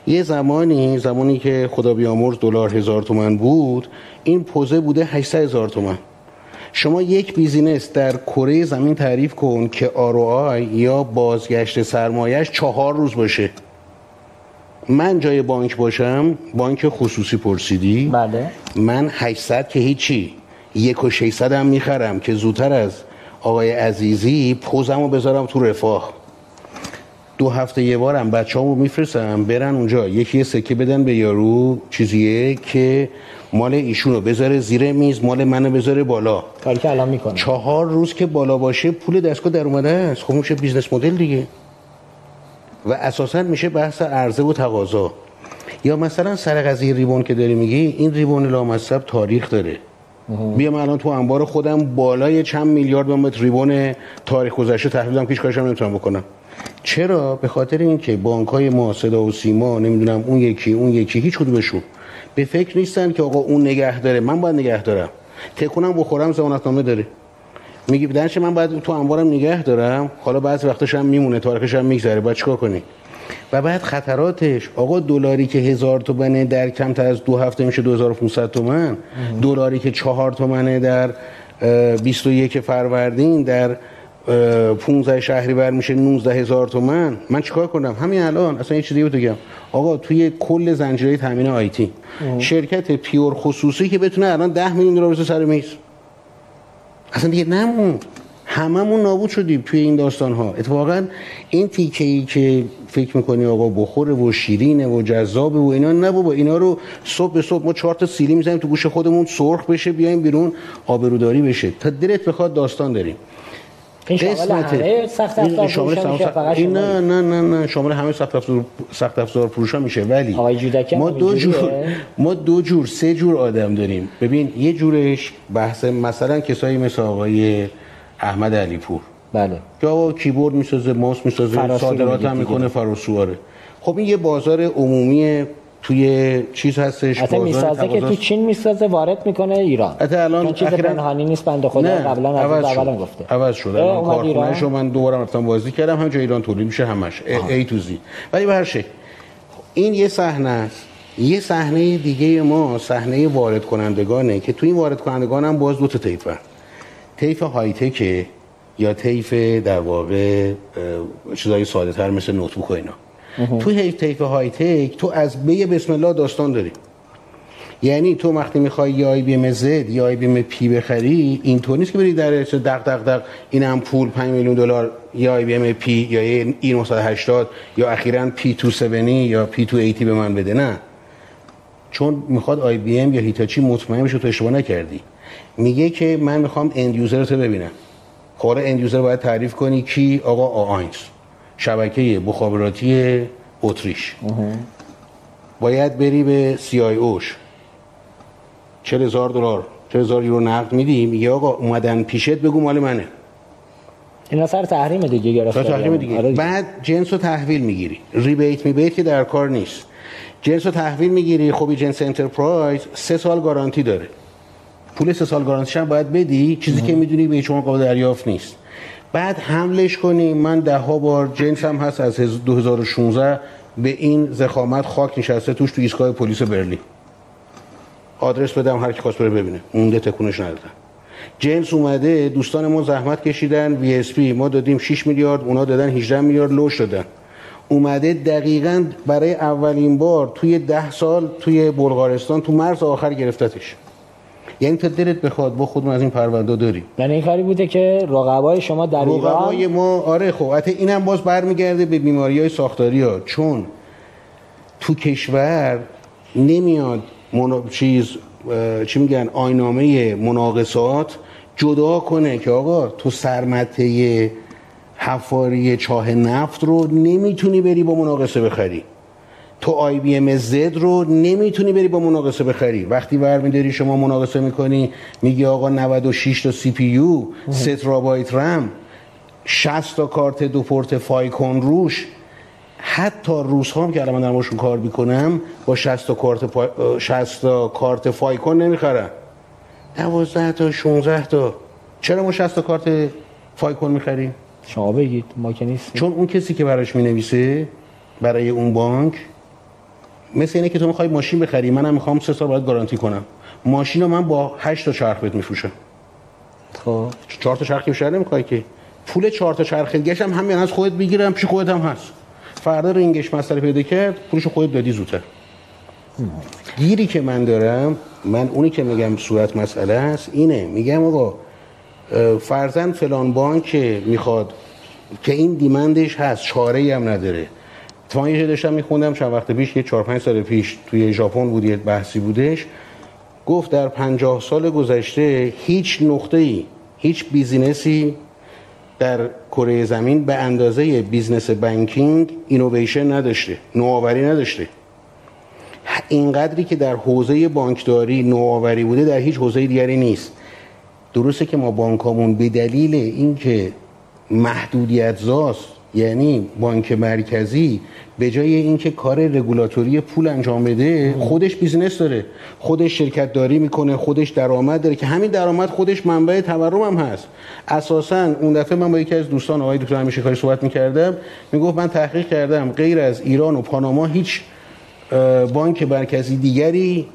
یه زمانی زمانی که خدا بیامرز دلار هزار تومن بود این پوزه بوده 800 هزار تومن. شما یک بیزینس در کره زمین تعریف کن که آر یا بازگشت سرمایش چهار روز باشه. من جای بانک باشم بانک خصوصی پرسیدی؟ بله. من 800 که هیچی. یک و 600 هم می‌خرم که زودتر از آقای عزیزی پوزمو بذارم تو رفاه. دو هفته یه بارم بچه رو میفرستم برن اونجا. یکی یه سکه بدن به یارو چیزیه که مال ایشون رو بذاره زیر میز مال منو بذاره بالا. کاری که الان می‌کنه. چهار روز که بالا باشه پول دستگاه در اومده است. خب میشه business model دیگه. و اساسا میشه بحث عرضه و تقاضا. یا مثلا سر قضیه ribbon که داری میگی این ribbon لامصب تاریخ داره. بیام الان تو انبار خودم بالای چند میلیارد متر ribbon تاریخ گذشته تحویلم که هیچ کارش هم نمی‌تونم بکنم. چرا؟ به خاطر اینکه بانک های ما صدا و سیما نمی‌دونم اون یکی اون یکی هیچ کدومشون به فکر نیستن که آقا اون نگه داره. من باید نگه دارم. تکونم بخورم زمانتنامه داره. میگی بدنش من باید تو انبارم نگه دارم؟ حالا بعضی وقتش هم میمونه تاریخش هم میگذره باید چیکار کنی؟ و بعد خطراتش آقا دلاری که هزار تومنه در کمتر از دو هفته میشه 2500 تومن. دلاری که چهار تومنه در اه، 21 فروردین در اه، 15 شهریور میشه 19 هزار تومن. من چیکار کنم؟ همین الان اصلا یه چیزی بگم. آقا توی کل زنجیره تامین آیتی شرکت پیور خصوصی که بتونه الان 10 میلیون دلار سر میز. اصلا دیگه نموند. هممون نابود شدیم توی این داستان ها اتفاقا این تیکه ای که فکر می‌کنی آقا بخوره و شیرینه و جذابه و اینا نه بابا اینا رو صبح به صبح ما چهار تا سیلی می‌زنیم تو گوش خودمون سرخ بشه بیایم بیرون آبروداری بشه. تا دلت بخواد داستان داریم. همه سخت افزار شامل سخت- این نه نه نه نه شامل همه سخت افزار سخت افزار فروشا میشه. ولی ما دو؟ جور ما دو جور سه جور آدم داریم. ببین یه جورش بحث مثلا کسایی مثل آقای احمد علیپور بله. که آقا کیبورد می‌سازه ماوس می‌سازه صادرات هم. می‌کنه فراسواره خب این یه بازار عمومی توی چیز هستش بازار می‌سازه که تو. چین می‌سازه وارد می‌کنه ایران. حتی الان چیز اخیراً- پنهانی نیست بنده خدا قبلا از. اولم گفته. عوض شد. اه، الان کارخونه‌شو؟ من دوباره رفتم بازی کردم هم جای ایران تولید میشه همش. ای تو زی ولی به هر شکل این یه صحنه است یه صحنه دیگه ما صحنه وارد کنندگانه که تو این وارد کنندگان هم باز دو تا طیفه طیف های تک یا طیف در واقع چیزای ساده تر مثل notebook و اینا. تو هی- طیف high-tech تو از بای بسم الله داستان داری. یعنی تو وقتی می‌خوای یا IBM Z یا IBM P بخری اینطور نیست که بری در دق دق دق این هم پول 5 میلیون دلار یا IBM P یا E 980 یا اخیرا P 270 یا P 280 به من بده نه. چون می‌خواد IBM یا هیتاچی مطمئن بشه تو اشتباه نکردی. میگه که من می‌خوام end user رو ببینم. خب end user باید تعریف کنی کی؟ آقا آاینز شبکه مخابراتی اتریش. باید بری به CIO ش 40 هزار دلار. 40 هزار یورو نقد میدی میگه آقا اومدن پیشت بگو مال منه. اینا سر تحریم دیگه گرفته تحریم دیگه. آره بعد جنس رو تحویل می‌گیری. rebate میبیت که در کار نیست. جنس رو تحویل می‌گیری. خب جنس enterprise سه سال گارانتی داره. پول سه سال گارانتیش هم باید بدی. چیزی که می‌دونی به شما قابل دریافت نیست. بعد حملش کنی. من ده ها بار جنس هم هست از هز- 2016 به این ضخامت خاک نشسته توش تو ایستگاه پلیس برلین. آدرس بدم هر کی خواست بره ببینه. مونده تکونش ندادن. جنس اومده دوستان ما زحمت کشیدن VSP ما دادیم 6 میلیارد اونا دادن 18 میلیارد لوش دادن. اومده دقیقا برای اولین بار توی ده سال توی بلغارستان تو مرز آخر گرفتتش. یعنی تا دلت بخواد با خودمون از این پرونده داریم یعنی این کاری بوده که رقبای شما در رقبای ایران ما آره خب حتی اینم باز برمیگرده به بیماری های ساختاری ها چون تو کشور نمیاد منا... چیز چی میگن آینامه مناقصات جدا کنه که آقا تو سرمته حفاری چاه نفت رو نمی‌تونی بری با مناقصه بخری. تو آی بی ام زد رو نمی‌تونی بری با مناقصه بخری. وقتی برمیداری شما مناقصه می‌کنی میگی آقا 96 تا CPU 3 ترابایت رم 60 تا کارت دو پورت FICON روش. حتی روس هم که الان من دارم باشون کار می‌کنم با 60 تا کارت پا... 60 تا کارت FICON نمی‌خرن. 12 تا 16 تا. چرا ما 60 تا کارت FICON می‌خریم؟ شما بگید ما که نیست چون اون کسی که براش می‌نویسه برای اون بانک مثل اینه که تو می‌خوای ماشین بخری منم می‌خوام سه سال باید گارانتی کنم. ماشین رو من با 8 تا چرخ بهت میفروشم. خب. چهار تا چرخ بیشتر نمی‌خوای که. پول چهار تا چرخ هم همین از خودت بگیرم پیش خودت هم هست. فردا رینگش مسئله پیدا کرد پولش خودت دادی زودتر. گیری که من دارم من اونی که میگم صورت مسئله است اینه. میگم آقا فرزن فلان بانک می‌خواد که این دیمندش هست چاره هم نداره. تا یه داشتم میخوندم چند وقت پیش یه 4 5 سال پیش توی ژاپن بود یه بحثی بودش. گفت در 50 سال گذشته هیچ نقطه ای هیچ business ی در کره زمین به اندازه business banking innovation نداشته نوآوری نداشته. اینقدری که در حوزه بانکداری نوآوری بوده در هیچ حوزه دیگری نیست. درسته که ما بانکامون به دلیل اینکه محدودیت زاست یعنی بانک مرکزی به جای اینکه کار رگولاتوری پول انجام بده خودش بیزینس داره. خودش شرکت داری می‌کنه خودش درآمد داره که همین درآمد خودش منبع تورم هم هست. اساسا اون دفعه من با یکی از دوستان آقای دکتر همیشه کاری صحبت می‌کردم می‌گفت من تحقیق کردم غیر از ایران و پاناما هیچ بانک مرکزی دیگری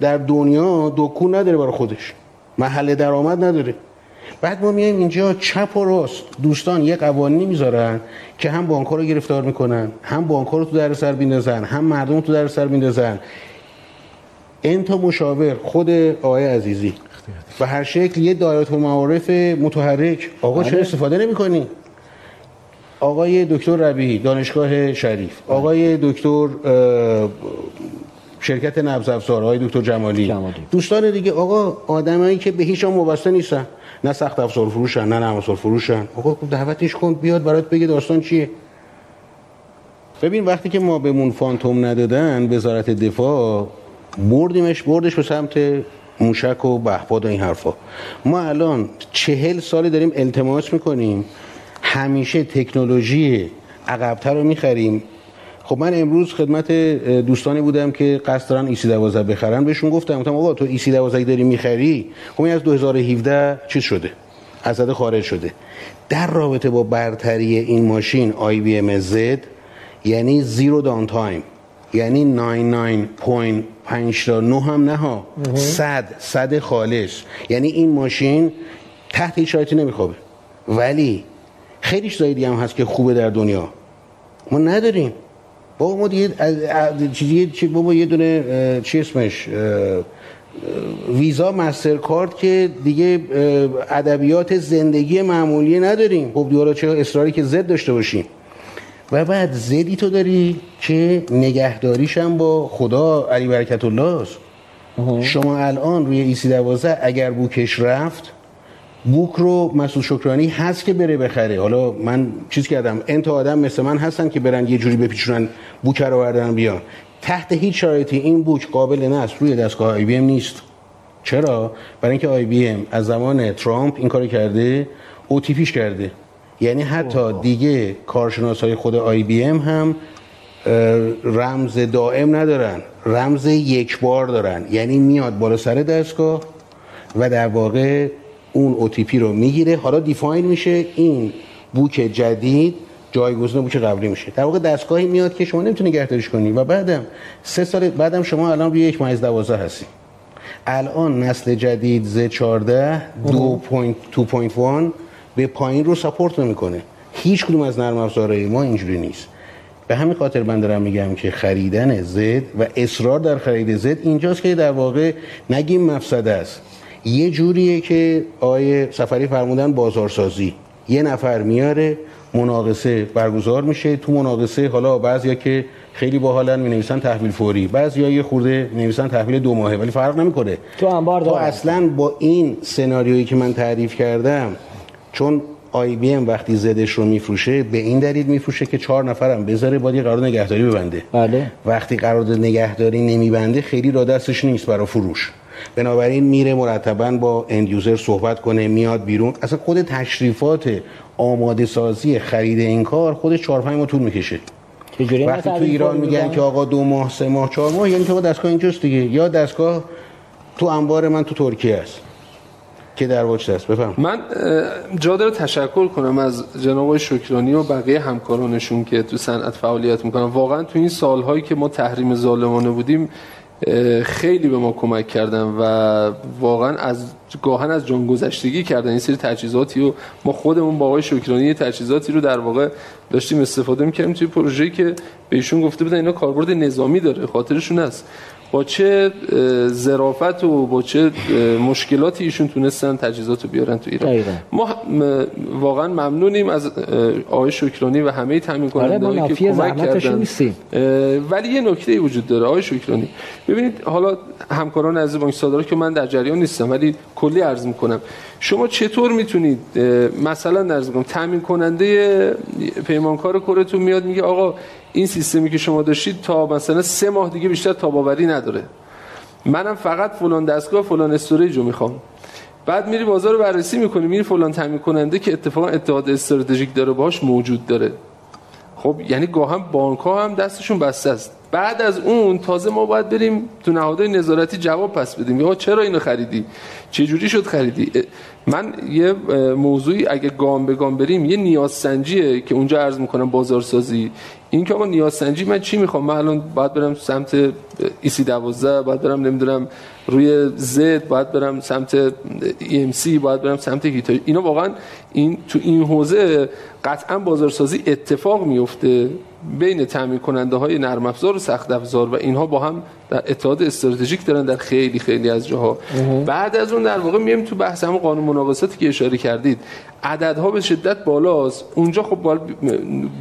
در دنیا دکون نداره برای خودش. محل درآمد نداره. بعد ما میایم اینجا چپ و راست. دوستان یه قوانینی می‌ذارن که هم بانک رو گرفتار می‌کنن هم بانک رو تو در سر بیندازن هم مردم تو در سر بیندازن این تا مشاور خود آقای عزیزی. و هر شکل یه دایره المعارف متحرک. آقا چرا استفاده نمی‌کنی؟ آقای دکتر ربیعی دانشگاه شریف. آقای دکتر شرکت نبض افزار آقای دکتر جمالی. جمالی. دوستان دیگه آقا آدمایی که به هیچ وابسته نیستن. نه سخت افزار فروشن نه نرم افزار فروشن. آقا دعوتش کن بیاد برات بگه داستان چیه. ببین وقتی که ما بهمون فانتوم ندادن وزارت دفاع بردیمش بردش به سمت موشک و بهباد و این حرفا. ما الان چهل سال داریم التماس می‌کنیم. همیشه تکنولوژی عقبتر رو می‌خریم. خب من امروز خدمت دوستانی بودم که قصد دارن EC12 بخرن. بهشون گفتم گفتم آقا تو EC12 داری می‌خری؟ خب این از 2017 چیز شده از خارج شده. در رابطه با برتری این ماشین IBM Z یعنی zero downtime یعنی 99.5 هم نه ها صد صد خالص. یعنی این ماشین تحت هیچ شرایطی نمیخوابه. ولی خیلی چیزای هم هست که خوبه در دنیا. ما نداریم. بابا ما دیگه چیزی چی بابا یه دونه چی اسمش؟ ویزا مستر کارت که دیگه ادبیات زندگی معمولی نداریم. خب دیگه چه اصراری که زد داشته باشیم. و بعد زدی تو داری که نگهداریش هم با خدا علی برکت الله است. شما الان روی EC دوازده اگر book ش رفت book رو مسعود شکرانی هست که بره بخره. حالا من چیز کردم n تا آدم مثل من هستن که برن یه جوری بپیچونن book رو بردن بیان. تحت هیچ شرایطی این book قابل نصب روی دستگاه IBM نیست. چرا؟ برای اینکه IBM از زمان ترامپ این کارو کرده OTP ش کرده. یعنی حتی دیگه کارشناس های خود IBM هم رمز دائم ندارن. رمز یک بار دارن. یعنی میاد بالا سر دستگاه و در واقع اون OTP رو می‌گیره. حالا define میشه این book جدید جایگزین book قبلی میشه. در واقع دستگاهی میاد که شما نمی‌تونی نگهداریش کنی و بعدم سه سال بعدم شما الان روی یک ممیز دوازده هستی. الان نسل جدید z14 2.2.1 به پایین رو support نمی‌کنه. هیچ کدوم از نرم افزارهای ما اینجوری نیست. به همین خاطر من دارم میگم که خریدن زد و اصرار در خرید زد اینجاست که در واقع نگیم مفسده است. یه جوریه که آیه سفری فرمودن بازارسازی. یه نفر میاره مناقصه برگزار میشه. تو مناقصه حالا بعضیا که خیلی باحالن می نویسن تحویل فوری. بعضیا یه خورده می نویسن تحویل دو ماهه ولی فرق نمی‌کنه. تو انبار تو اصلا با این سناریویی که من تعریف کردم چون آی بی ام وقتی زدش رو میفروشه به این دلیل میفروشه که چهار نفرم بذاره باید قرارداد نگهداری ببنده. بله. وقتی قرارداد نگهداری نمیبنده خیلی را دستش نیست برای فروش. بنابراین میره مرتبا با اند یوزر صحبت کنه میاد بیرون. اصلا خود تشریفات آماده سازی خرید این کار خودش 4 5 ماه طول می‌کشه. وقتی تو ایران میگن که آقا دو ماه سه ماه چهار ماه یعنی که دستگاه اینجاست دیگه. یا دستگاه تو انبار من تو ترکیه است که در واقع است؟ بفهم. من جا داره تشکر کنم از جناب شکرانی و بقیه همکارانشون که تو صنعت فعالیت می‌کنن. واقعا تو این سالهایی که ما تحریم ظالمانه بودیم خیلی به ما کمک کردن و واقعا از گاهن از جان گذشتگی کردن. این سری تجهیزاتی و ما خودمون با آقای شکرانی تجهیزاتی رو در واقع داشتیم استفاده می‌کردیم توی پروژه‌ای که بهشون گفته بودن اینا کاربرد نظامی داره خاطرشون هست. با چه ظرافت و با چه مشکلاتی ایشون تونستن تجهیزات رو بیارن تو ایران. ما واقعا ممنونیم از آقای شکرانی و همه تامین آره، کننده که کمک کردن. ولی یه نکته وجود داره. آقای شکرانی ببینید حالا همکاران از بانک صادرا که من در جریان نیستم ولی کلی عرض می‌کنم. شما چطور می‌تونید مثلا در کنم تامین کننده پیمانکار کورتون میاد میگه آقا این سیستمی که شما داشتید تا مثلا سه ماه دیگه بیشتر تاباوری نداره. منم فقط فلان دستگاه فلان استوریج رو می‌خوام. بعد میری بازار رو بررسی می‌کنی میری فلان تامین کننده که اتفاقا اتحاد استراتژیک داره باش موجود داره. خب یعنی گاهم بانک ها هم دستشون بسته است. بعد از اون تازه ما باید بریم تو نهادهای نظارتی جواب پس بدیم. یا چرا اینو خریدی؟ چه جوری شد خریدی؟ من یه موضوعی اگه گام به گام بریم یه نیاز سنجیه که اونجا عرض می‌کنم بازارسازی. این که آقا نیاز سنجی من چی می‌خوام؟ من الان باید برم سمت ایسی 12 باید برم نمی‌دونم روی زد باید برم سمت سی باید برم سمت هیتا اینا واقعا این تو این حوزه قطعا بازارسازی اتفاق میفته بین تعمین کننده های نرم افزار و سخت افزار و اینها با هم در اتحاد استراتژیک دارن در خیلی خیلی از جاها. بعد از اون در واقع میایم تو بحث هم قانون مناقصاتی که اشاره کردید. عددها به شدت بالاست. اونجا خب باید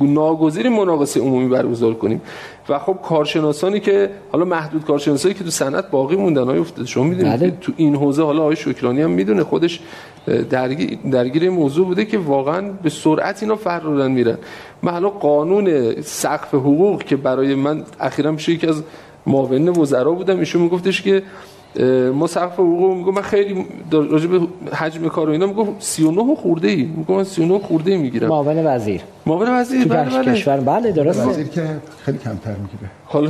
ناگزیر مناقصه عمومی برگزار کنیم. و خب کارشناسانی که حالا محدود کارشناسایی که تو صنعت باقی موندن های افتاده. شما می‌دونید بله. تو این حوزه حالا آقای شکرانی هم می‌دونه خودش درگیر درگیر موضوع بوده که واقعا به سرعت اینا فرارن میرن. من حالا قانون سقف حقوق که برای من اخیرا میشه یکی از معاون وزرا بودم ایشون میگفتش که سقف حقوق میگم من خیلی راجع به حجم کار و اینا میگم 39 خورده ای میگم 39 خورده ای می‌گیرم. معاون وزیر. معاون وزیر بله بله. کشور. بله درسته. وزیر که خیلی کمتر می‌گیره. حالا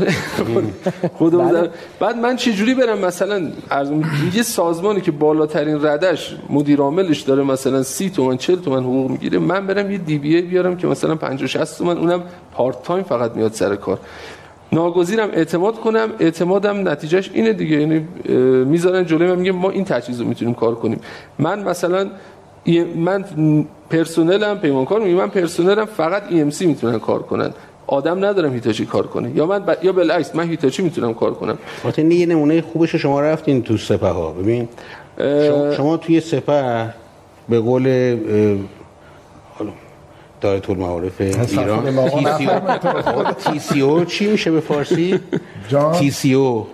خود بله. بعد من چه جوری برم؟ مثلا از یه سازمانی که بالاترین ردش مدیر عاملش داره مثلا 30 تومن 40 تومن حقوق می‌گیره من برم یه DBA بیارم که مثلا 50 60 تومن اونم part time فقط میاد سر کار. ناگزیرم اعتماد کنم اعتمادم نتیجهش اینه دیگه. یعنی می‌ذارن جلوی من میگه ما این تجهیز رو می‌تونیم کار کنیم. من مثلا من پرسنلم پیمانکار میگم من پرسنلم فقط EMC می‌تونن کار کنن. آدم ندارم هیتاچی کار کنه. یا من ب... یا بالعکس من هیتاچی می‌تونم کار کنم. البته یه نمونه خوبش شما رفتین تو سپه ها ببین شما, شما توی سپه به قول داره طول معارف ایران. تی سی او چی میشه به فارسی؟ تی سی او.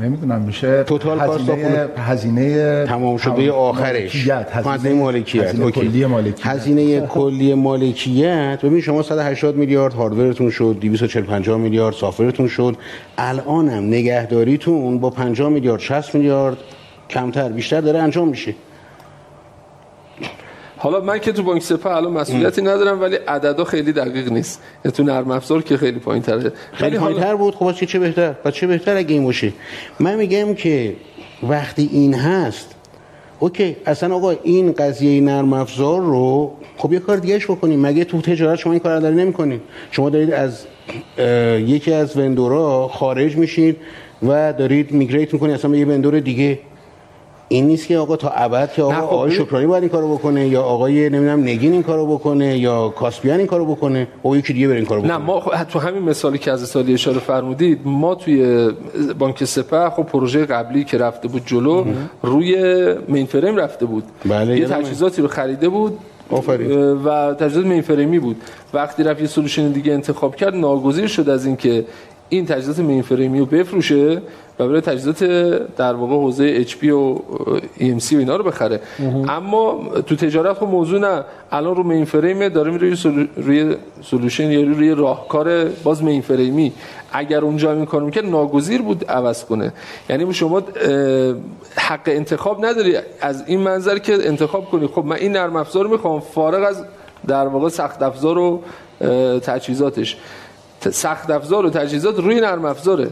نمی‌دونم میشه توتال هزینه هزینه تمام شده آخرش. هزینه مالکیت. هزینه کلی مالکیت. هزینه کلی مالکیت. ببین شما 180 میلیارد هاردورتون شد 240 50 میلیارد سافرتون شد. الانم نگهداریتون با 50 میلیارد 60 میلیارد کمتر بیشتر داره انجام میشه. حالا من که تو بانک سپه الان مسئولیتی ندارم ولی عددا خیلی دقیق نیست. تو نرم افزار که خیلی پایین‌تره. خیلی پایین‌تر بود. خب چه چه بهتر؟ و چه بهتر اگه این باشه؟ من میگم که وقتی این هست اوکی اصلا آقا این قضیه نرم افزار رو خب یه کار دیگهش بکنیم. مگه تو تجارت شما این کار داری نمی‌کنید شما دارید از یکی از وندورا خارج میشید و دارید میگریت می‌کنید اصلا به یه وندور دیگه این نیست که آقا تا ابد که آقا خب آقای شکرانی باید این کارو بکنه یا آقای نمی‌دونم نگین این کارو بکنه یا کاسپیان این کارو بکنه؟ او یکی دیگه بره این کارو بکنه. نه ما خب تو همین مثالی که از سالی اشاره فرمودید ما توی بانک سپه خب پروژه قبلی که رفته بود جلو روی مین فریم رفته بود. بله یه تجهیزاتی رو خریده بود آفرین. و تجهیزات مین فریمی بود. وقتی رفت یه سولوشن دیگه انتخاب کرد ناگزیر شد از اینکه این تجهیزات مین فریمی رو بفروشه و برای تجهیزات در واقع حوزه HP و EMC و اینا رو بخره. اما تو تجارت خب موضوع نه. الان رو mainframe داره میره روی, روی solution یا روی راهکار باز mainframe ی اگر اونجا این کارو می‌کرد ناگزیر بود عوض کنه. یعنی شما حق انتخاب نداری. از این منظر که انتخاب کنی. خب من این نرم افزار می‌خوام. فارغ از در واقع سخت افزار و تجهیزاتش. سخت افزار و تجهیزات روی نرم افزاره.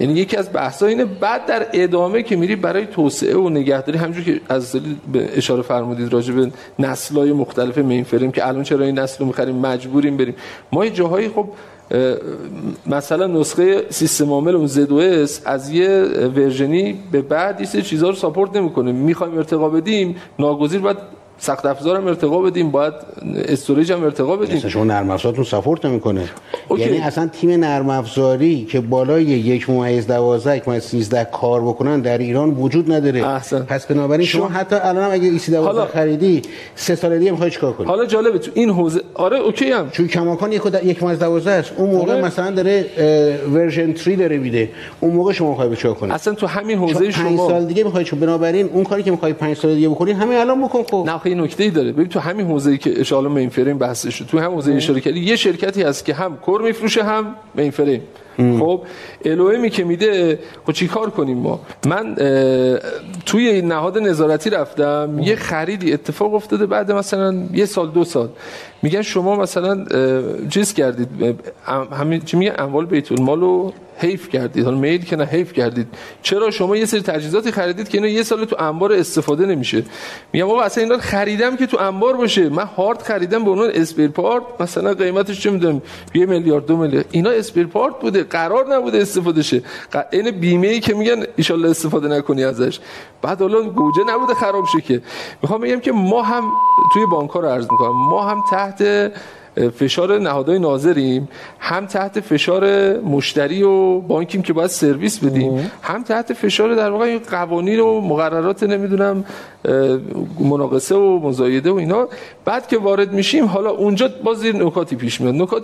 یعنی یکی از بحثا اینه بعد در ادامه که میری برای توسعه و نگهداری همونجور که از اشاره فرمودید راجع به نسل‌های مختلف مین فریم که الان چرا این نسل رو می‌خریم مجبوریم بریم. ما یه جاهایی خب مثلا نسخه سیستم عامل اون زد از یه ورژنی به بعد یه چیزا رو ساپورت نمی‌کنه. می‌خوایم ارتقا بدیم ناگزیر باید سخت افزار هم ارتقا بدیم باید storage هم ارتقا بدیم. شما نرم افزارتون support نمی‌کنه. یعنی اصلا تیم نرم افزاری که بالای یک ممیز 12 یک ممیز 13 کار بکنن در ایران وجود نداره. احسن. پس بنابراین شما, شما حتی الان هم اگه EC12 حالا... خریدی سه سال دیگه می‌خوای چیکار کنی؟ حالا جالبه تو این حوزه آره OK هم. چون کماکان یک یک ممیز 12 است. اون موقع آره. مثلا داره version 3 داره میده. اون موقع شما می‌خوای چیکار کنی؟ اصلا تو همین حوزه شما 5 سال دیگه می‌خوای چون بنابراین اون کاری که می‌خوای 5 سال دیگه بکنی همین الان بکن خب. یه نکته ای داره. ببین تو همین حوزه‌ای که اشاره مین فریم بحثش تو همین حوزه اشاره کردی یه شرکتی هست که هم کور میفروشه هم مین فریم خب الوهمی که میده خب چیکار کنیم ما؟ من توی نهاد نظارتی رفتم یه خریدی اتفاق افتاده بعد مثلا یه سال دو سال. میگن شما مثلا چیز کردید همین چی میگن؟ اموال بیت المال حیف کردید. حالا میل که نه حیف کردید. چرا شما یه سری تجهیزاتی خریدید که اینا یه سال تو انبار استفاده نمیشه؟ میگم بابا اصلا اینا خریدم که تو انبار باشه. من هارد خریدم به عنوان اسپیر پارت مثلا قیمتش چه می‌دونم؟ یه میلیارد دو میلیارد. اینا اسپیر پارت بوده قرار نبوده استفاده شه. این بیمه ای که میگن ان استفاده نکنی ازش. بعد حالا گوجه نبوده خراب شه که. می‌خوام بگم که ما هم توی بانک رو عرض می‌کنم. ما هم تحت فشار نهادهای ناظریم هم تحت فشار مشتری و بانکیم که باید سرویس بدیم هم تحت فشار در واقع قوانین و مقررات نمی‌دونم مناقصه و مزایده و اینا. بعد که وارد میشیم حالا اونجا باز نکاتی پیش میاد. نکات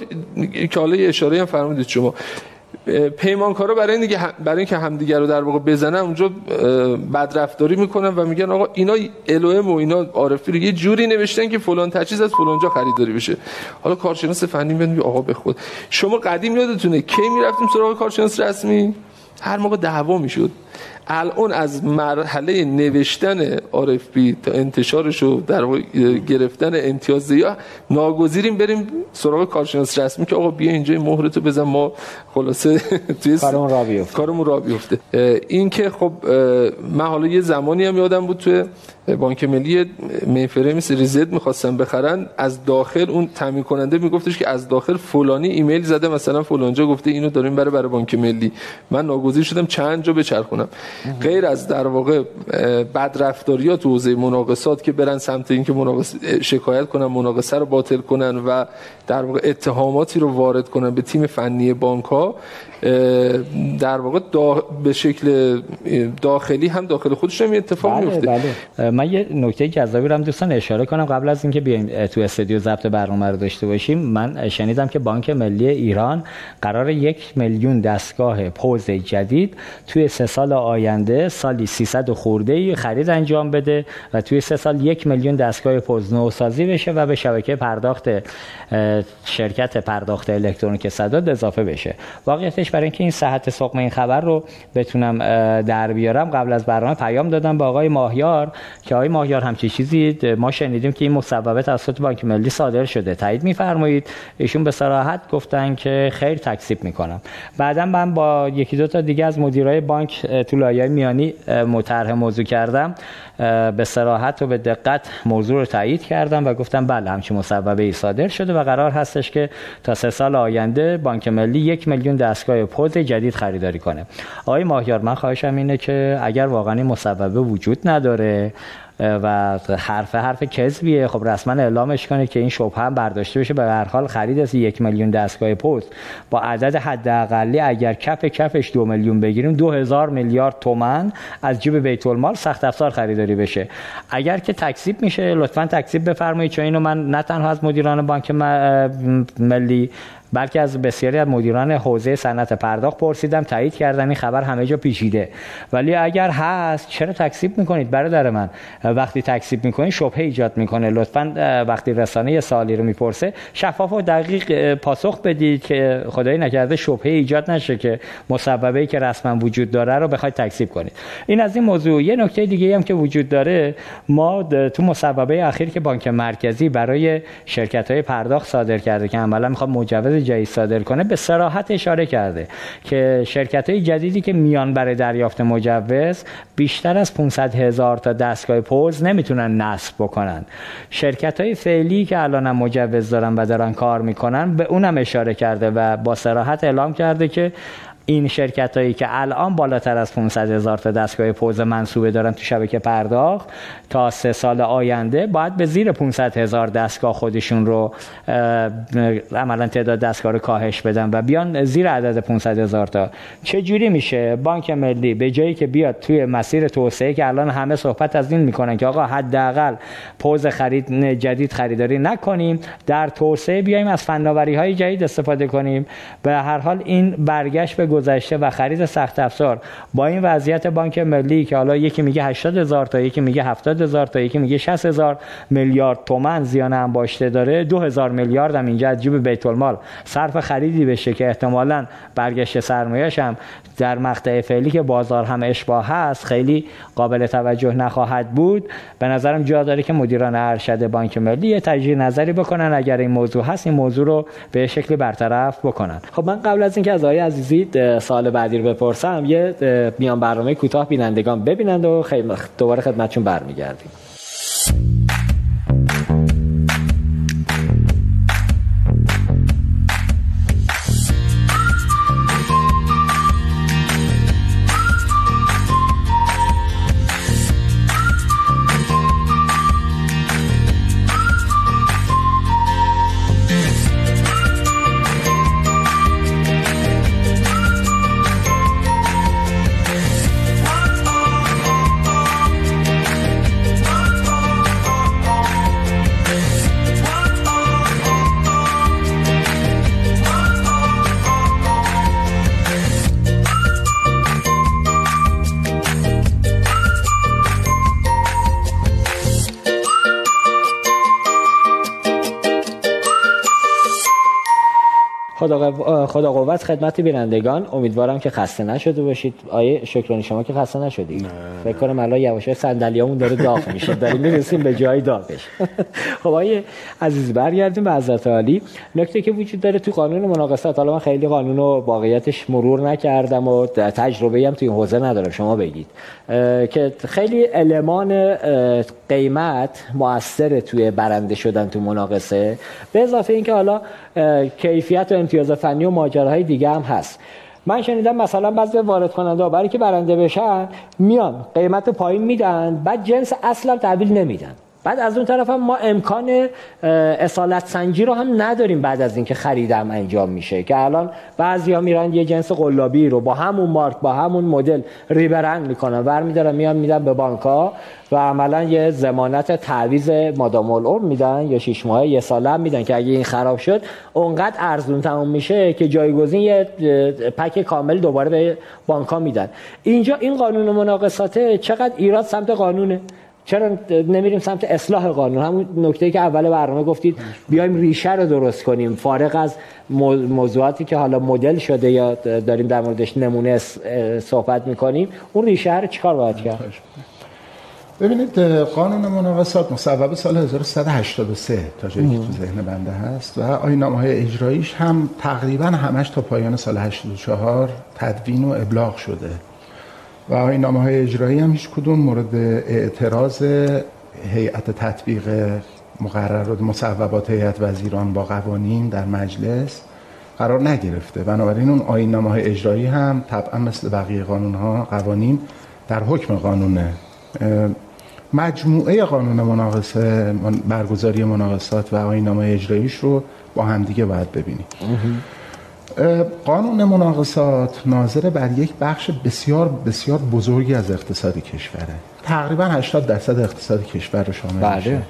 که حالا اشاره هم فرمودید شما. پیمانکارا برای اینکه برای اینکه همدیگه رو در واقع بزنن اونجا بدرفتاری می‌کنن و میگن آقا اینا الوم و اینا عارفی رو یه جوری نوشتن که فلان تجهیز از فلان جا خریداری بشه. حالا کارشناس فنی میاد آقا به خود. شما قدیم یادتونه کی می‌رفتیم سراغ کارشناس رسمی؟ هر موقع دعوا می‌شد. الان از مرحله نوشتن RFP تا انتشارش و در گرفتن امتیاز یا ناگزیریم بریم سراغ کارشناس رسمی که آقا بیا اینجا مهر تو بزن ما خلاصه توی کارمون را بیفته. کارمون را بیفته. این که خب من حالا یه زمانی هم یادم بود توی بانک ملی میفره سری زد می‌خواستن بخرن از داخل اون تامین کننده میگفتش که از داخل فلانی ایمیل زده مثلا فلانجا گفته اینو داریم برای برای بانک ملی. من ناگزیر شدم چند جا بچرخونم. غیر از در واقع بدرفتاریات تو حوزه مناقصات که برن سمت اینکه مناقصه شکایت کنن مناقصه رو باطل کنن و در واقع اتهاماتی رو وارد کنن به تیم فنی بانک ها در واقع به شکل داخلی هم داخل خودش هم اتفاق بله میفته. بله. من یه نکته جذابی رو هم دوستان اشاره کنم. قبل از اینکه بیایم تو استودیو ضبط برنامه رو داشته باشیم من شنیدم که بانک ملی ایران قرار یک میلیون دستگاه پوز جدید توی سه سال آینده سالی 300 خورده ای خرید انجام بده و توی سه سال یک میلیون دستگاه پوز نوسازی بشه و به شبکه پرداخت شرکت پرداخت الکترونیک صداد اضافه بشه. واقعیتش برای اینکه این صحت سقم این خبر رو بتونم در بیارم قبل از برنامه پیام دادم به آقای ماهیار که آقای ماهیار همچی چیزی ما شنیدیم که این مصوبه توسط بانک ملی صادر شده. تایید میفرمایید؟ ایشون به صراحت گفتن که خیر تکسیب می‌کنم. بعدا من با یکی دو تا دیگه از مدیرای بانک تو لایه میانی مطرح موضوع کردم به صراحت و به دقت موضوع رو تایید کردم و گفتم بله همچین مصوبه ای صادر شده و قرار هستش که تا سه سال آینده بانک ملی یک میلیون دستگاه پوز جدید خریداری کنه. آقای ماهیار من خواهشم اینه که اگر واقعا این مصوبه وجود نداره و حرف حرف کذبیه. خب رسما اعلامش کنه که این شبهه هم برداشته بشه. به هر حال خرید از یک میلیون دستگاه پست. با عدد حداقلی اگر کف کفش دو میلیون بگیریم دو هزار میلیارد تومن از جیب بیت المال سخت افزار خریداری بشه. اگر که تکسیب میشه لطفا تکسیب بفرمایید. چون اینو من نه تنها از مدیران بانک ملی بلکه از بسیاری از مدیران حوزه صنعت پرداخت پرسیدم تایید کردن این خبر همه جا پیچیده. ولی اگر هست چرا تکسیب می‌کنید برادر من؟ وقتی تکسیب می‌کنید شبهه ایجاد می‌کنه. لطفا وقتی رسانه یه سوالی رو می‌پرسه شفاف و دقیق پاسخ بدید که خدایی نکرده شبهه ایجاد نشه که مسببه ای که رسما وجود داره رو بخواید تکسیب کنید. این از این موضوع. یه نکته دیگه هم که وجود داره ما تو مسببه اخیر که بانک مرکزی برای شرکت های پرداخت صادر کرده که عملا می‌خواد مجوز قرارداد جدید صادر کنه به سراحت اشاره کرده که شرکت های جدیدی که میان برای دریافت مجوز بیشتر از 500 هزار تا دستگاه پوز نمی‌تونن نصب بکنن. شرکت های فعلی که الان مجوز دارن و دارن کار می‌کنن به اونم اشاره کرده و با سراحت اعلام کرده که این شرکت هایی که الان بالاتر از 500 هزار تا دستگاه پوز منصوبه دارن تو شبکه پرداخت تا سه سال آینده باید به زیر 500 هزار دستگاه خودشون رو عملا تعداد دستگاه رو کاهش بدن و بیان زیر عدد 500 هزار تا. چه جوری میشه؟ بانک ملی به جایی که بیاد توی مسیر توسعه که الان همه صحبت از این می‌کنن که آقا حداقل پوز خرید جدید خریداری نکنیم در توسعه بیایم از فناوری های جدید استفاده کنیم. به هر حال این برگشت به گذشته و خرید سخت افزار. با این وضعیت بانک ملی که حالا یکی میگه 80 هزار تا یکی میگه 70 هزار تا یکی میگه 60 هزار میلیارد تومن زیان انباشته داره 2000 میلیارد هم اینجا از جیب بیت المال صرف خریدی بشه که احتمالاً برگشت سرمایه‌اش هم در مقطع فعلی که بازار هم اشباه هست خیلی قابل توجه نخواهد بود. به نظرم جا داره که مدیران ارشد بانک ملی یه تجدید نظری بکنن. اگر این موضوع هست این موضوع رو به شکلی برطرف بکنن. خب من قبل از اینکه از آقای عزیزی سال بعدی رو بپرسم. یه میان برنامه کوتاه بینندگان ببینند و خیلی دوباره خدمتشون برمیگردیم. خدا, خدا قوت خدمت بینندگان. امیدوارم که خسته نشده باشید. آیه شکرانی شما که خسته نشدید. فکر کنم الان یواش صندلیامون داره داغ میشه. داریم می‌رسیم به جای داغش. خب آیه عزیز برگردیم به حضرت علی نکته که وجود داره تو قانون مناقصات حالا من خیلی قانون رو واقعیتش مرور نکردم و تجربه هم توی این حوزه ندارم. شما بگید. که خیلی المان قیمت موثر توی برنده شدن تو مناقصه. به اضافه اینکه حالا کیفیت و امتیاز فنی و ماجراهای دیگه هم هست. من شنیدم مثلا بعضی وارد کننده ها برای که برنده بشن میان قیمت پایین میدن بعد جنس اصلا تحویل نمیدن. بعد از اون طرف هم ما امکان اصالت سنجی رو هم نداریم بعد از اینکه خریدم انجام میشه که الان بعضیا میرن یه جنس قلابی رو با همون مارک با همون مدل ریبرند می‌کنن. ور میدارن میان میدن به بانک و عملا یه زمانت تعویض مادام العمر میدن یا شش ماه یه ساله میدن که اگه این خراب شد اونقدر ارزون تموم میشه که جایگزین یه پک کامل دوباره به بانک میدن. اینجا این قانون مناقصات چقدر ایراد سمت قانونه؟ چرا نمیریم سمت اصلاح قانون؟ همون نکته که اول برنامه گفتید بیایم ریشه رو درست کنیم. فارغ از موضوعاتی که حالا مدل شده یا داریم در موردش نمونه صحبت می‌کنیم اون ریشه رو چیکار باید کرد؟ ببینید قانون مناقصات مصوب سال 1183 تا جایی که تو ذهن بنده هست و آینامه های اجراییش هم تقریبا همش تا پایان سال 84 تدوین و ابلاغ شده. و این نامه های اجرایی هم هیچ کدوم مورد اعتراض هیئت تطبیق مقررات مصوبات هیئت وزیران با قوانین در مجلس قرار نگرفته. بنابراین اون آیین نامه های اجرایی هم طبعا مثل بقیه قانون ها قوانین در حکم قانونه. مجموعه قانون مناقصه برگزاری مناقصات و آیین نامه اجراییش رو با همدیگه باید ببینیم. قانون مناقصات ناظر بر یک بخش بسیار بسیار بزرگی از اقتصاد کشوره. تقریبا 80 درصد اقتصاد کشور رو شامل بله. میشه.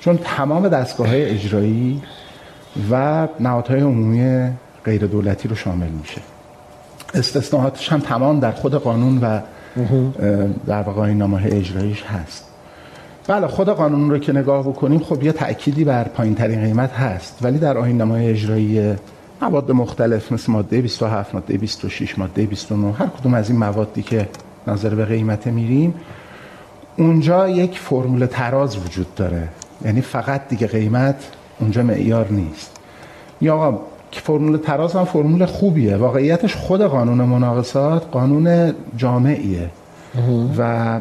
چون تمام دستگاه های اجرایی و نهادهای عمومی غیر دولتی رو شامل میشه. استثناءاتش هم تمام در خود قانون و در واقع این نامه اجراییش هست. بله خود قانون رو که نگاه بکنیم خب یه تأکیدی بر پایین ترین قیمت هست. ولی در آیین نامه اجرایی مواد مختلف مثل ماده 27 ماده 26 ماده 29 هر کدوم از این موادی که نظر به قیمت میریم اونجا یک فرمول تراز وجود داره. یعنی فقط دیگه قیمت اونجا معیار نیست. یا که فرمول تراز هم فرمول خوبیه. واقعیتش خود قانون مناقصات قانون جامعیه. و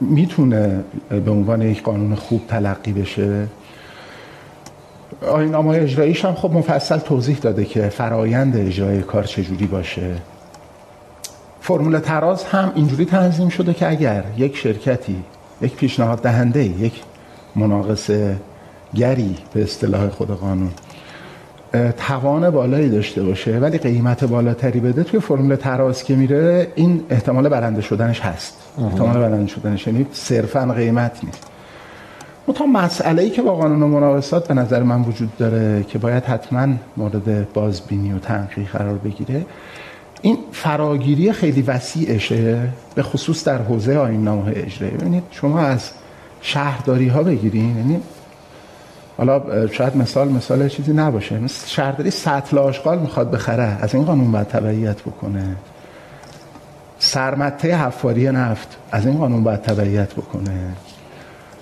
می‌تونه به عنوان یک قانون خوب تلقی بشه. آین نامه اجراییش هم خب مفصل توضیح داده که فرایند اجرای کار چجوری باشه. فرمول تراز هم اینجوری تنظیم شده که اگر یک شرکتی یک پیشنهاد دهنده یک مناقصه گری به اصطلاح خود قانون توان بالایی داشته باشه ولی قیمت بالاتری بده توی فرمول تراز که میره این احتمال برنده شدنش هست. احتمال برنده شدنش یعنی صرفا قیمت نیست. تا مسئله ای که با قانون مناقصات به نظر من وجود داره که باید حتما مورد بازبینی و تنقیح قرار بگیره این فراگیری خیلی وسیعشه به خصوص در حوزه آیین نامه اجرایی. ببینید شما از شهرداری ها بگیرین یعنی حالا شاید مثال مثال چیزی نباشه. مثل شهرداری سطل آشغال می‌خواد بخره از این قانون باید تبعیت بکنه. سرمته حفاری نفت از این قانون باید تبعیت بکنه.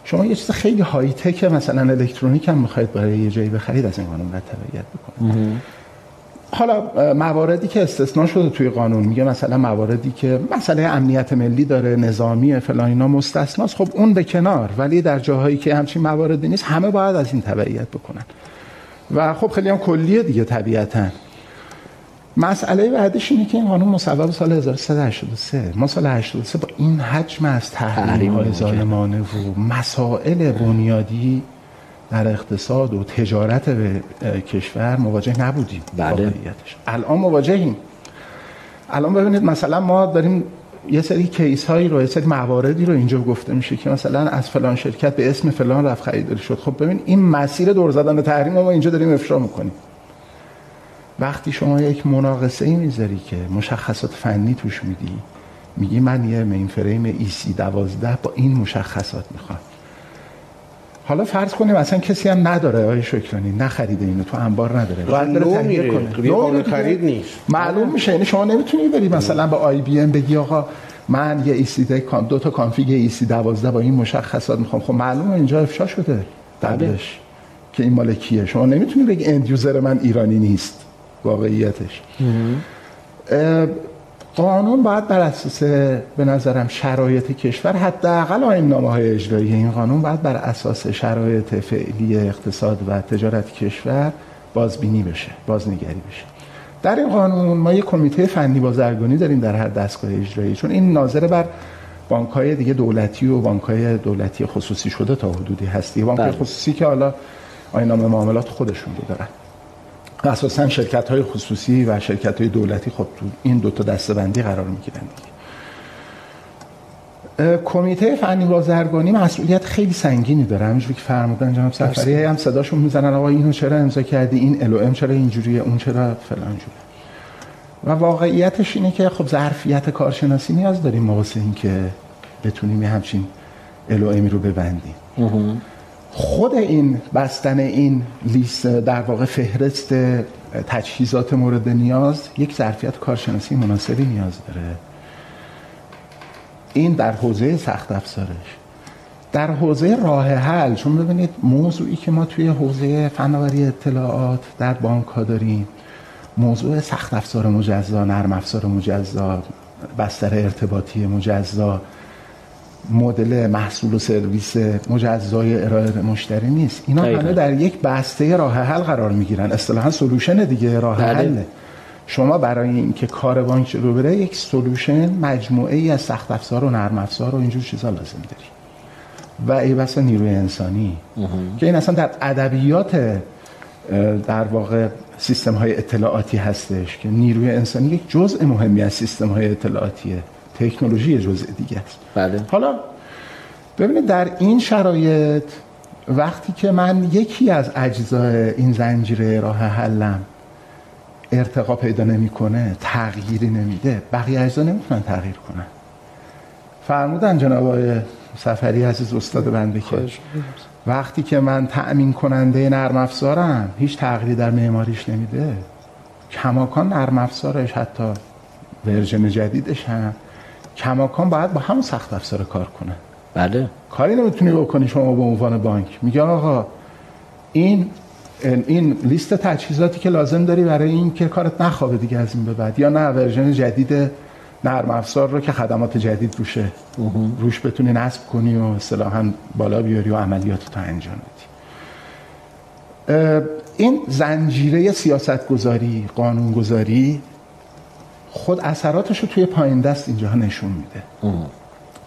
شما یه چیز خیلی های تک مثلا الکترونیک هم می‌خواید برای یه جایی بخرید از این قانون باید تبعیت بکنید. حالا مواردی که استثناء شده توی قانون میگه مثلا مواردی که مسئله امنیت ملی داره نظامی فلان اینا مستثناست خب اون به کنار. ولی در جاهایی که همچین مواردی نیست همه باید از این تبعیت بکنن. و خب خیلی هم کلیه دیگه طبیعتا. مسئله بعدش اینه که این قانون مصوب سال 1383 ما سال 83 با این حجم از تحریم های ظالمانه و مسائل بنیادی در اقتصاد و تجارت به کشور مواجه نبودیم بله. الان مواجهیم. الان ببینید مثلا ما داریم یه سری کیس هایی رو یه سری مواردی رو اینجا گفته میشه که مثلا از فلان شرکت به اسم فلان رفت خریداری شد. خب ببین این مسیر دور زدن تحریم ما اینجا داریم افشا می‌کنیم. وقتی شما یک مناقصه ای می‌ذاری که مشخصات فنی توش میدی میگی من یه مین فریم ای سی دوازده با این مشخصات می‌خوام. حالا فرض کنیم اصلا کسی هم نداره آقای شکرانی نخریده اینو تو انبار نداره. باید نو میره. کنه. خرید نیست. معلوم میشه. یعنی شما نمی‌تونی بری مثلا به IBM بگی آقا من یه EC دو تا config EC12 با این مشخصات می‌خوام. خب معلومه اینجا افشا شده. قبلش. که این مال کیه؟ شما نمی‌تونی بگی end user من ایرانی نیست. واقعیتش. قانون باید بر اساس به نظرم شرایط کشور حداقل آیین نامه های اجرایی این قانون باید بر اساس شرایط فعلی اقتصاد و تجارت کشور بازبینی بشه بازنگری بشه. در این قانون ما یک کمیته فنی بازرگانی داریم در هر دستگاه اجرایی چون این ناظر بر بانک های دیگه دولتی و بانک های دولتی خصوصی شده تا حدودی هستی. بانک بله. خصوصی که حالا آیین نامه معاملات خودشون رو دارن. اساسا شرکت های خصوصی و شرکت های دولتی خب تو این دوتا دسته بندی قرار می‌گیرن کمیته فنی بازرگانی مسئولیت خیلی سنگینی داره. همینجوری که فرمودن جناب سفری هم صداشون می‌زنن آقا اینو چرا امضا کردی؟ این ال ام چرا اینجوریه؟ اون چرا فلان جوره و واقعیتش اینه که خب ظرفیت کارشناسی نیاز داریم واسه اینکه بتونیم همچین ال رو ببندیم. خود این بستن این لیست در واقع فهرست تجهیزات مورد نیاز یک ظرفیت کارشناسی مناسبی نیاز داره. این در حوزه سخت افزارش. در حوزه راه حل چون ببینید موضوعی که ما توی حوزه فناوری اطلاعات در بانک ها داریم موضوع سخت افزار مجزا نرم افزار مجزا بستر ارتباطی مجزا مدل محصول و سرویس مجزای ارائه مشتری نیست. اینا همه در یک بسته راه حل قرار می‌گیرن. اصطلاحا سولوشن دیگه راه بله. حله. شما برای اینکه کار بانک رو بره یک سولوشن مجموعه ای از سخت افزار و نرم افزار و اینجور چیزا لازم داری. و ای بس نیروی انسانی. که این اصلا در ادبیات در واقع سیستم های اطلاعاتی هستش که نیروی انسانی یک جزء مهمی از سیستم های اطلاعاتیه. تکنولوژی جزء دیگه است. بله. حالا ببینید در این شرایط وقتی که من یکی از اجزای این زنجیره راه حلم ارتقا پیدا نمی‌کنه تغییری نمیده بقیه اجزا نمی‌تونن تغییر کنن. فرمودن جناب آقای سفری عزیز استاد بنده که وقتی که من تأمین کننده نرم افزارم هیچ تغییری در معماریش نمیده. کماکان نرم افزارش حتی ورژن جدیدش هم. کماکان باید با همون سخت افزار کار کنه بله. کاری نمی‌تونی بکنی شما به عنوان بانک. میگن آقا این این لیست تجهیزاتی که لازم داری برای این که کارت نخوابه دیگه از این به بعد. یا نه ورژن جدید نرم افزار رو که خدمات جدید روشه روش بتونی نصب کنی و اصطلاحا بالا بیاری و عملیات تو انجام بدی. این زنجیره سیاست گذاری قانون گذاری خود اثراتش رو توی پایین دست اینجا نشون میده.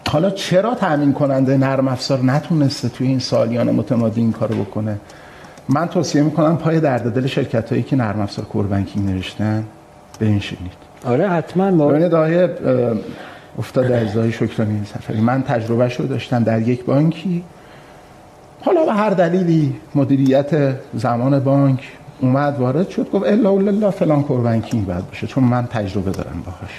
حالا چرا تأمین کننده نرم افزار نتونسته توی این سالیان متمادی این کارو بکنه؟ من توصیه می‌کنم پای درد دل شرکت هایی که نرم افزار کور بانکینگ نوشتن بنشینید. آره حتما ما ببینید آیه افتاد اجزای شکرانی سفری. من تجربه شو داشتم در یک بانکی. حالا به هر دلیلی مدیریت زمان بانک اومد وارد شد گفت الا الله فلان کور بانکینگ باید باشه چون من تجربه دارم باهاش.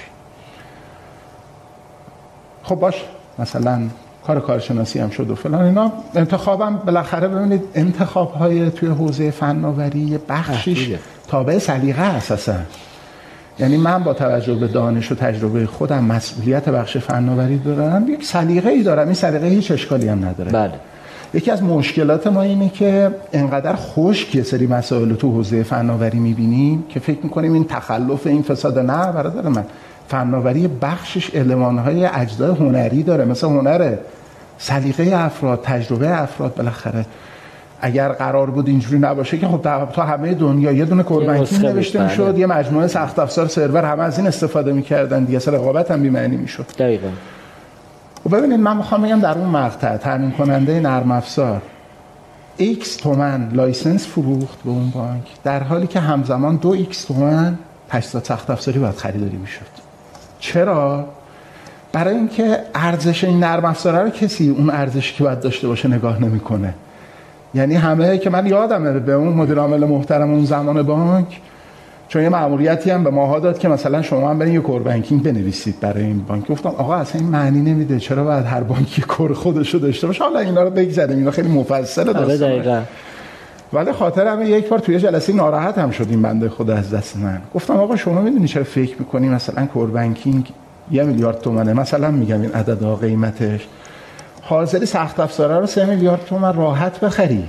خب باش مثلا کار کارشناسی هم شد و فلان اینا. انتخابم بالاخره ببینید انتخاب های توی حوزه فناوری بخشش تابع سلیقه اساسا. یعنی من با توجه به دانش و تجربه خودم مسئولیت بخش فناوری دارم یک سلیقه ای دارم این سلیقه هیچ اشکالی هم نداره. بله. یکی از مشکلات ما اینه که انقدر خشک یه سری مسائل تو حوزه فناوری می‌بینیم که فکر می‌کنیم این تخلف این فساد نه برادر من فناوری بخشش المانهای اجزای هنری داره مثل هنر سلیقه افراد تجربه افراد بالاخره اگر قرار بود اینجوری نباشه که خب تا همه دنیا یه دونه core banking نوشته می‌شد یه مجموعه سخت افزار سرور همه از این استفاده می‌کردن دیگه اصلا رقابت هم بی‌معنی می‌شد. دقیقاً. و ببینید من می‌خوام بگم در اون مقطع تامین کننده نرم افزار. X تومن license فروخت به اون بانک. در حالی که همزمان دو X تومن تجهیزات سخت افزاری باید خریداری می‌شد. چرا؟ برای اینکه ارزش این نرم افزار رو کسی اون ارزشی که باید داشته باشه نگاه نمی‌کنه. یعنی همه که من یادمه به اون مدیر عامل محترم اون زمان بانک چون یه مأموریتی هم به ماها داد که مثلا شما هم برین یه کور بانکینگ بنویسید برای این بانک. گفتم آقا اصلا این معنی نمیده. چرا باید هر بانکی کور خودش رو داشته باشه؟ حالا اینا رو بگذاریم. اینا خیلی مفصل آره دقیقاً. ولی خاطرم یک بار توی جلسه ناراحت هم شد این بنده خدا از دست من. گفتم آقا شما می‌دونی چرا فکر می‌کنی مثلا کور بانکینگ یه میلیارد تومنه؟ مثلا میگم این عدد قیمتش حاضری سخت افزاره رو سه میلیارد تومن راحت بخری.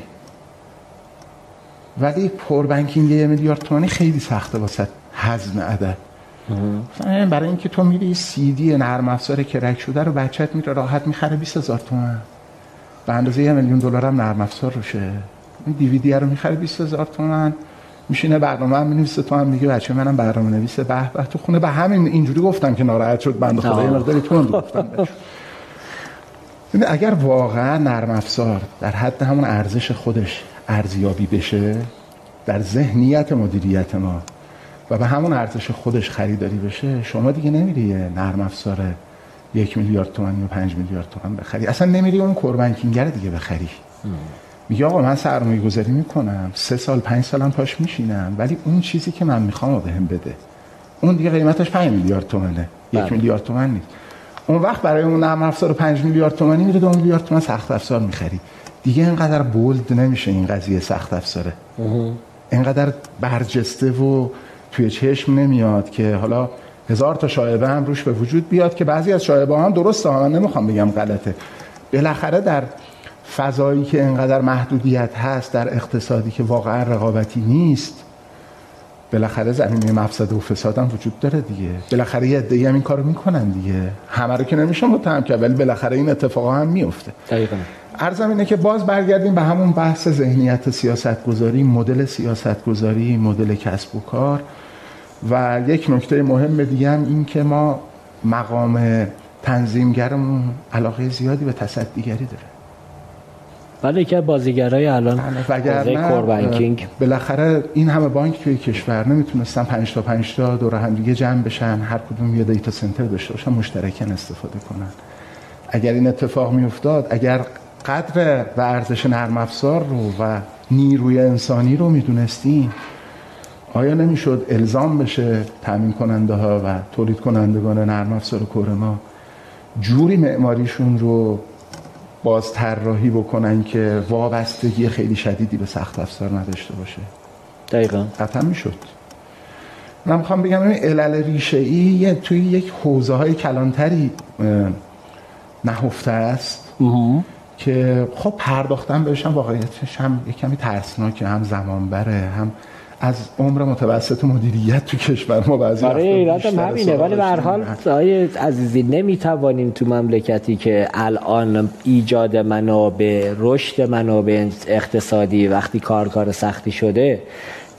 ولی کور بانکینگ یه میلیارد تومانی خیلی سخته واسه هضم عدد. برای اینکه تو میری سی دی نرم افزار کرک شده رو بچت میره راحت می‌خره 20000 تومن. به اندازه یه میلیون دلار هم نرم افزار روشه. این دیویدی رو می‌خره 20000 تومن. میشینه برنامه هم می‌نویسه تو هم میگه بچه منم برنامه نویسه. به به تو خونه به همین اینجوری گفتم که ناراحت شد بنده خدا یه مقداری تون گفتم اگر واقعا نرم افزار در حد همون ارزش خودش ارزیابی بشه در ذهنیت مدیریت ما. و به همون ارزش خودش خریداری بشه شما دیگه نمیری یه نرم افزار یک میلیارد تومن یا پنج میلیارد تومن بخری. اصلا نمیری اون کوربانکینگر دیگه بخری. میگه آقا من سرمایه گذاری می‌کنم سه سال پنج سالم پاش میشینم ولی اون چیزی که من می‌خوام بهم بده. اون دیگه قیمتش 5 میلیارد تومنه. یک بله. میلیارد تومن نیست. اون وقت برای اون نرم افزار 5 میلیارد تومانی میره 2 میلیارد تومن سخت افزار می‌خری. دیگه اینقدر بولد نمیشه این قضیه سخت افزاره. اینقدر برجسته و توی چشم نمیاد که حالا هزار تا شایبه هم روش به وجود بیاد که بعضی از شایبه هم درسته من نمی‌خوام بگم غلطه. بالاخره در فضایی که اینقدر محدودیت هست در اقتصادی که واقعا رقابتی نیست بالاخره زمینه مفسد و فساد هم وجود داره دیگه. بالاخره یه عده‌ای هم این کارو می‌کنن دیگه. همه رو که نمیشه متهم کرد ولی بالاخره این اتفاقا هم میفته دقیقاً. ارزم اینه که باز برگردیم به همون بحث ذهنیت سیاست گذاری مدل سیاست گذاری مدل کسب و کار. و یک نکته مهم دیگه هم این که ما مقام تنظیمگرمون علاقه زیادی به تصدیگری داره. ولی که بازیگرای الان وگرنه کور بانکینگ. بالاخره این همه بانک توی کشور نمی‌تونستن 5 تا 5 تا دور هم دیگه جمع بشن هر کدوم یه دیتا سنتر داشته باشن مشترکاً استفاده کنن. اگر این اتفاق میافتاد اگر قدر و ارزش نرم افزار رو و نیروی انسانی رو می‌دونستیم آیا نمی‌شد الزام بشه تامین کننده ها و تولید کنندگان نرم افزار کور ما جوری معماریشون رو باز طراحی بکنن که وابستگی خیلی شدیدی به سخت افزار نداشته باشه. دقیقا. قطعا می‌شد. من می‌خوام بگم این علل ریشه ای توی یک حوزه های کلانتری نهفته است. که خب پرداختن بهشم واقعیتش هم یه کمی ترسناکه هم زمان بره هم از عمر متوسط مدیریت تو کشور ما بعضی برای ایراد هم همینه ولی به هر حال آقای عزیزی نمی‌توانیم تو مملکتی که الان ایجاد منابع رشد منابع اقتصادی وقتی کار کار سختی شده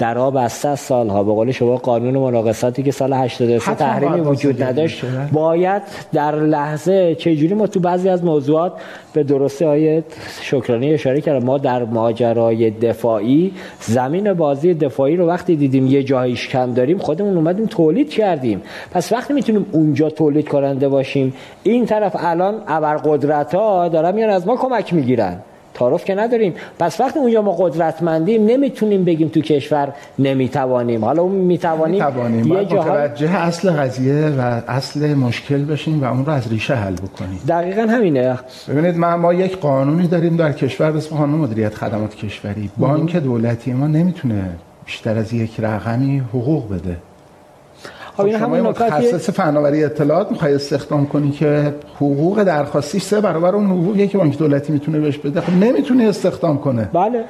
در آب از سالها. به قول شما قانون مناقصاتی که سال 83 تحریمی وجود نداشت. باید در لحظه چجوری ما تو بعضی از موضوعات به درسته های شکرانی اشاره کردم. ما در ماجرای دفاعی زمین بازی دفاعی رو وقتی دیدیم یه جایش کم داریم خودمون اومدیم تولید کردیم. پس وقتی می‌تونیم اونجا تولید کننده باشیم این طرف الان ابرقدرت ها دارن میان از ما کمک می‌گیرن. تعارف که نداریم. پس وقتی اونجا ما قدرتمندیم نمی‌تونیم بگیم تو کشور نمی‌توانیم. حالا اون می‌توانیم یه جاها متوجه اصل قضیه و اصل مشکل بشیم و اون رو از ریشه حل بکنیم. دقیقا همینه. ببینید ما ما یک قانونی داریم در کشور به اسم قانون مدیریت خدمات کشوری. بانک دولتی ما نمی‌تونه بیشتر از یک رقمی حقوق بده. خب این همون متخصص فناوری اطلاعات می‌خوای استخدام کنی که حقوق درخواستی سه برابر اون حقوقی که بانک دولتی می‌تونه بهش بده. خب نمی‌تونی استخدام کنه. بله.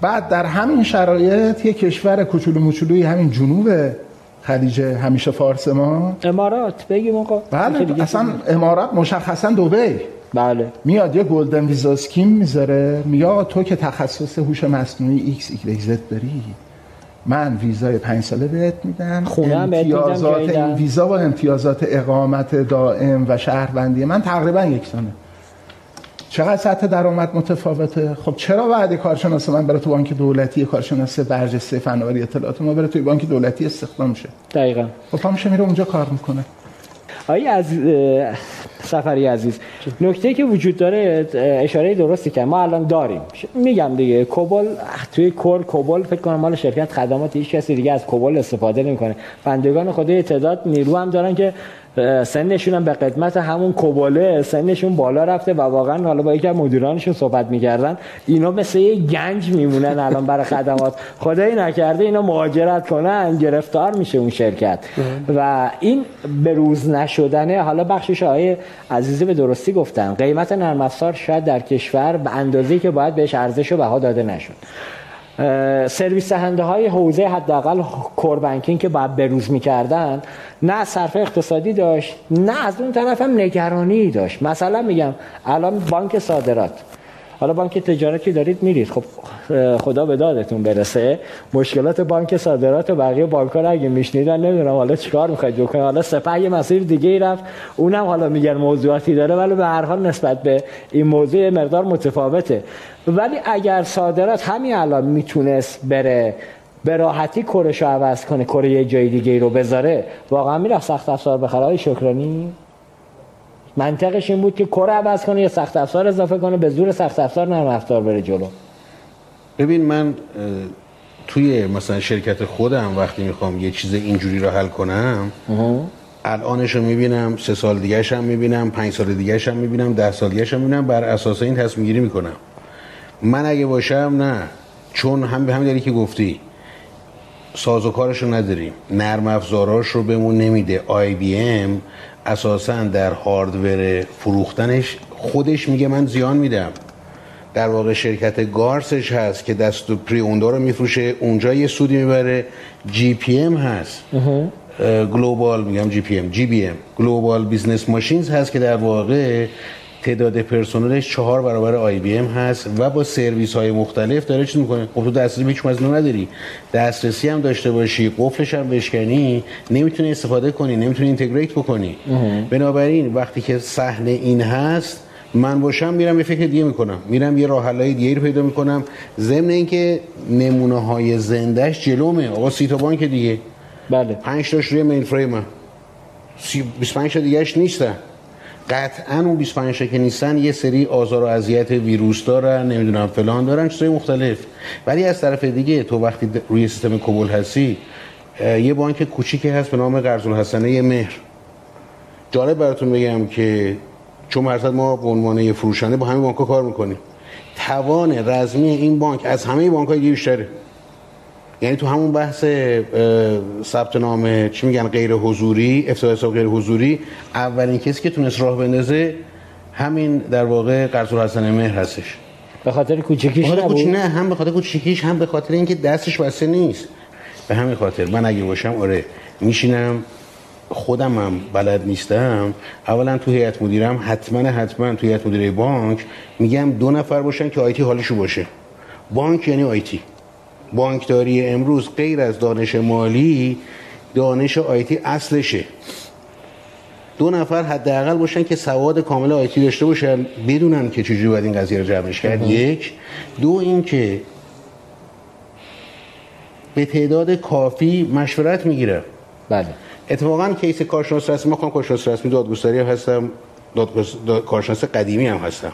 بعد در همین شرایط یه کشور کوچولو موچولوی همین جنوب خلیج همیشه فارس ما. امارات بگیم آقا. بله اصلا امارات مشخصا دبی. بله. میاد یه golden visa scheme می‌ذاره میگه تو که تخصص هوش مصنوعی ایکس ایگرگ داری؟ من ویزای پنج ساله بهت میدم امتیازات این ویزا و امتیازات اقامت دائم و شهروندی من تقریبا یکسانه. چقدر سطح درآمد متفاوته؟ خب چرا بعد کارشناس من بره تو بانک دولتی کارشناس برجسته فناوری اطلاعات ما بره توی بانک دولتی استخدام شه؟ دقیقاً. خب پامشه میره اونجا کار می‌کنه. آقای از سفری عزیز نکته که وجود داره اشاره درستی که ما الان داریم. میگم دیگه کوبل توی کور کوبل فکر کنم مال شرکت خدمات هیچ کسی دیگه از کوبل استفاده نمی‌کنه. بندگان خدا تعداد نیرو هم دارن که سنشون هم به قدمت همون کوباله سنشون بالا رفته و واقعا حالا با یکی مدیرانشون صحبت می‌کردن. اینا مثل یه گنج میمونن الان برای خدمات. خدایی نکرده اینا مهاجرت کنن گرفتار میشه اون شرکت. و این به روز نشدنه حالا بخشش های عزیزی به درستی گفتن. قیمت نرم افزار شاید در کشور به اندازه‌ای که باید بهش ارزش و بها داده نشد. سرویس دهنده های حوزه حداقل کور بانکینگ که بعد بروز می‌کردن نه صرف اقتصادی داشت نه از اون طرف هم نگرانی داشت. مثلا میگم الان بانک صادرات. حالا بانک تجارتی دارید میرید. خب خدا به دادتون برسه. مشکلات بانک صادرات و بقیه بانک ها اگه میشنیدن نمی‌دونم حالا چیکار می‌خواید بکنید حالا سپه یه مسیر دیگه ای رفت. اونم حالا میگن موضوعاتی داره ولی به هر حال نسبت به این موضوع مقدار متفاوته. ولی اگر صادرات همین الان می‌تونست بره به راحتی کرش رو عوض کنه کره یه جای دیگه رو بذاره واقعا می‌رفت سخت افزار بخره. شکرانی؟ منطقش این بود که کره عوض کنه یا سخت افزار اضافه کنه به زور سخت افزار نرم افزار بره جلو. ببین من توی مثلا شرکت خودم وقتی می‌خوام یه چیز اینجوری رو حل کنم الانش رو می‌بینم سه سال دیگه هم می‌بینم پنج سال دیگه هم می‌بینم ده سال دیگه هم می‌بینم بر اساس این تصمیم گیری می‌کنم. من اگه باشم نه. چون هم به همین دلیلی که گفتی سازوکارش رو نداریم. نرم افزاراش رو بهمون نمیده. IBM اساسا در hardware فروختنش خودش میگه من زیان میدم. در واقع شرکت گارسش هست که دست و پری اوندا رو میفروشه اونجا یه سودی می‌بره. جی پی ام هست. گلوبال میگم جی پی ام جی بی ام. گلوبال بیزنس ماشینز هست که در واقع تعداد پرسنلش چهار برابر IBM هست و با سرویس های مختلف داره چیز می‌کنه. خب تو دسترسی هیچ از نداری. دسترسی هم داشته باشی قفلش هم بشکنی نمی‌تونی استفاده کنی نمی‌تونی integrate بکنی. بنابراین وقتی که صحنه این هست من باشم میرم یه فکر دیگه می‌کنم. میرم یه راه حلای دیگه رو پیدا می‌کنم. ضمن اینکه نمونه های زندهش جلومه. آقا سی تا بانک دیگه. بله. 5 تاش روی mainframe 25 تا دیگهش نیستن. قطعا اون 25 که نیستن یه سری آزار و اذیت ویروس دارن نمی‌دونم فلان دارن چیزای مختلف. ولی از طرف دیگه تو وقتی روی سیستم کوبل هستی یه بانک کوچیکی هست به نام قرض الحسنه مهر. جالب براتون بگم که چون مرتب ما به عنوان یه فروشنده با همین بانک کار می‌کنیم. توان رزمی این بانک از همه بانک های بیشتره. یعنی تو همون بحث ثبت نام چی میگن غیر حضوری افتتاح حساب غیر حضوری اولین کسی که تونست راه بندازه همین در واقع قرض حسن مهر هستش. به خاطر کوچکیش خاطر نبود؟ کوچ- نه هم به خاطر کوچیکیش هم به خاطر اینکه دستش بسته نیست. به همین خاطر من اگه باشم آره میشینم خودم هم بلد نیستم اولا تو هیئت مدیرم حتما حتما تو هیئت مدیره بانک میگم دو نفر باشن که آیتی حالشو باشه. بانک یعنی آیتی بانکداری امروز غیر از دانش مالی دانش آیتی اصلشه. دو نفر حداقل باشن که سواد کامل آیتی داشته باشن بدونن که چجوری باید این قضیه رو جمعش کرد. یک. دو اینکه به تعداد کافی مشورت می‌گیره. بله. اتفاقا کیس کارشناس رسمی خودم کارشناس رسمی دادگستری هستم. کارشناس قدیمی هم هستم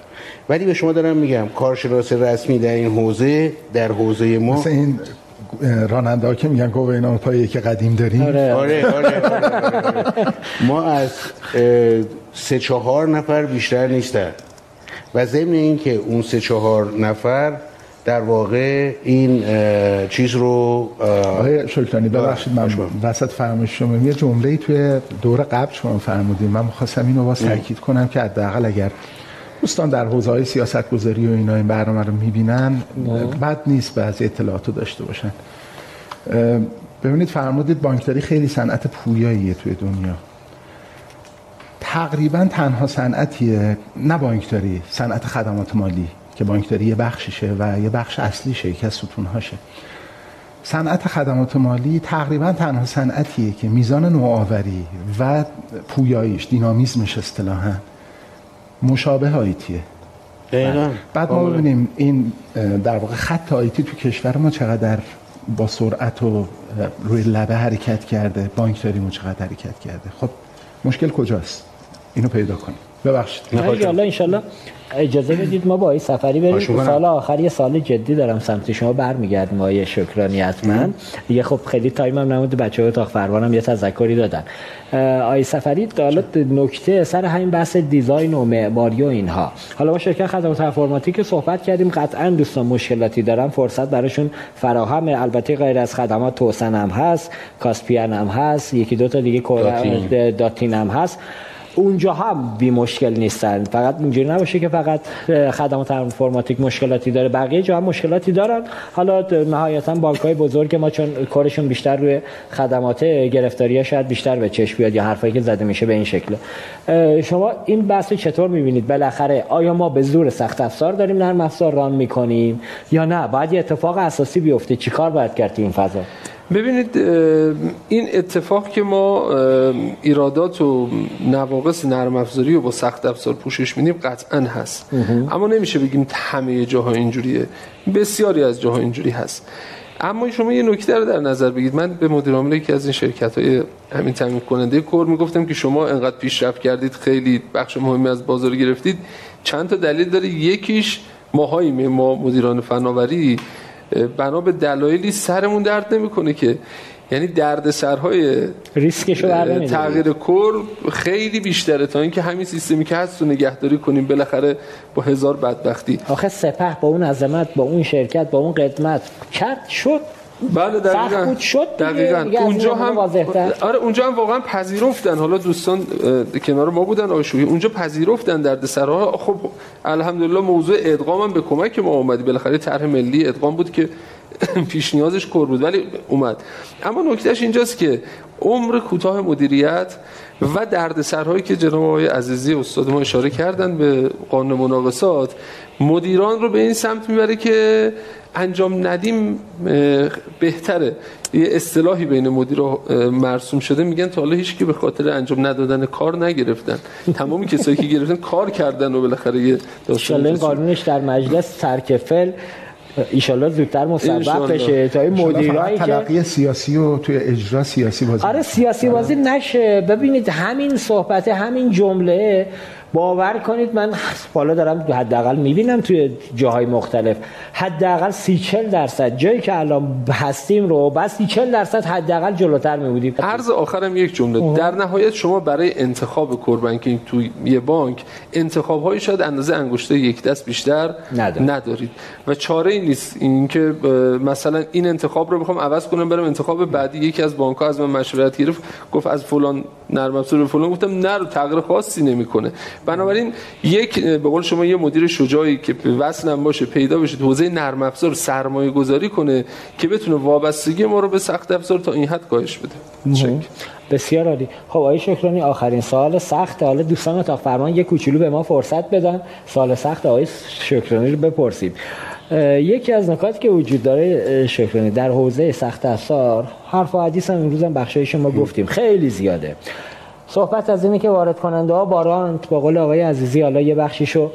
ولی به شما دارم میگم کارشناس رسمی در این حوزه در حوزه ما مثل این راننده ها که میگن گواهینامه پایی که قدیم داریم آره. آره آره, آره, آره, آره. ما از سه چهار نفر بیشتر نیستن و ضمن این که اون سه چهار نفر در واقع این چیز رو آقای شکرانی ببخشید من. وسط فرمایش شما یه جمله توی دور قبل شما فرمودین. من می‌خواستم اینو با تاکید کنم که حداقل اگر دوستان در حوزه های سیاست گذاری و اینا این برنامه رو می‌بینن بد نیست بعضی اطلاعات رو داشته باشن. ببینید فرمودید بانکداری خیلی صنعت پویاییه توی دنیا. تقریبا تنها صنعتیه نه بانکداری صنعت خدمات مالی. که بانکداری یه بخششه و یه بخش اصلیشه یکی از ستونهاشه صنعت خدمات مالی تقریبا تنها صنعتیه که میزان نوآوری و پویاییش دینامیزمش اصطلاحا مشابه آیتیه. دقیقاً. بعد ما ببینیم این در واقع خط آیتی تو کشور ما چقدر با سرعت و روی لبه حرکت کرده بانکداری ما چقدر حرکت کرده. خب مشکل کجاست؟ اینو پیدا کنیم. ببخشید. انشالله انشالله اجازه بدید ما با این سفری بریم. سال آخر یه سال جدی دارم سمت شما برمیگردیم آقای شکرانی حتما دیگه خب خیلی time هم نمونده بچه های اتاق فرمانم یه تذکری دادن. آقای سفری حالا نکته سر همین بحث design و معماری و اینها. حالا ما شرکت خدمات انفرماتیک صحبت کردیم. قطعا دوستان مشکلاتی دارن. فرصت براشون فراهم. البته غیر از خدمات توسن هم هست. کاسپیان هم هست. یکی دو تا دیگه داتین. داتین هم هست. اونجا هم بی مشکل نیستن. فقط اینجوری نباشه که فقط خدمات انفرماتیک مشکلاتی داره. بقیه جا هم مشکلاتی دارن. حالا نهایتا بانک های بزرگ ما چون کارشون بیشتر روی خدمات گرفتاری شاید بیشتر به چشم بیاد یا حرفایی که زده میشه به این شکل. اه، شما این بحث چطور می‌بینید؟ بالاخره آیا ما به زور سخت افزار داریم نرم افزار ران می‌کنیم یا نه؟ باید یه اتفاق اساسی بیفته. چیکار باید کرد این فضا؟ ببینید این اتفاق که ما ایرادات و نواقص نرم افزاری و با سخت افزار پوشش میدیم قطعا هست. اما نمیشه بگیم همه جاها اینجوریه. بسیاری از جاها اینجوری هست. اما شما یه نکته رو در نظر بگیرید. من به مدیر عامل یکی از این شرکت های همین تامین کننده کور می‌گفتم که شما انقدر پیشرفت کردید خیلی بخش مهمی از بازار گرفتید. چند تا دلیل داره. یکیش ماهاییم ما مدیران فناوری بنا به دلایلی سرمون درد نمی‌کنه که. یعنی درد سرهای ریسکشو تغییر کور خیلی بیشتره تا اینکه همین سیستمی که هست رو نگهداری کنیم. بالاخره با هزار بدبختی. آخه سپه با اون عظمت با اون شرکت با اون قدمت. کرد شد. بله دقیقاً. سخت بود شد. دقیقاً. اونجا هم. آره اونجا هم واقعا پذیرفتن. حالا دوستان کنار ما بودن آشویی اونجا پذیرفتن درد سرها خب الحمدلله موضوع ادغام هم به کمک ما اومدی بالاخره طرح ملی ادغام بود که پیش نیازش کر بود ولی اومد. اما نکتهش اینجاست که عمر کوتاه مدیریت و دردسرهایی که جناب آقای عزیزی استاد ما اشاره کردن به قانون مناقصات مدیران رو به این سمت می‌بره که انجام ندیم بهتره. یه اصطلاحی بین مدیرا اه، مرسوم شده میگن تا حالا هیچ که به خاطر انجام ندادن کار نگرفتن. تمامی کسایی که گرفتن کار کردن و بالاخره یه داستان قانونش در مجلس ترک فعل ایشالله زودتر انشالله. بشه. تا این مدیرایی مدیرایی که تلقی سیاسی و توی اجرا سیاسی بازی آره سیاسی بازی نشه. ببینید همین صحبت همین جمله باور کنید من بالا دارم حداقل می‌بینم توی جاهای مختلف. حداقل سی چل درصد جایی که الان هستیم رو بس سی چل درصد حداقل جلوتر میبودیم. عرض آخرم یک جمله. در نهایت شما برای انتخاب کور بانکینگ توی یه بانک انتخاب هایی شاید اندازه انگشته یک دست بیشتر ندارید. ندارید. و چاره ای نیست اینکه مثلا این انتخاب رو بخوام عوض کنم برم انتخاب بعدی. یکی از بانک ها از من مشورت گرفت گفت از فلان نرم افزار به فلان. گفتم نه رو تغییر خاصی نمی‌کنه. بنابراین یک به قول شما یه مدیر شجاعی که وصلم باشه پیدا بشه حوزه نرم افزار سرمایه گذاری کنه که بتونه وابستگی ما رو به سخت افزار تا این حد کاهش بده. بسیار عالی. خب آقای شکرانی آخرین سوال سخت. حالا دوستان تا فرمان یه کوچولو به ما فرصت بدن. سوال سخت آقای شکرانی رو بپرسیم. یکی از نکاتی که وجود داره شکرانی در حوزه سخت افزار حرف و حدیث هم امروز هم بخشای شما گفتیم. خیلی زیاده. صحبت از اینه که وارد کننده ها بارانت با قول آقای عزیزی حالا یه بخشیشو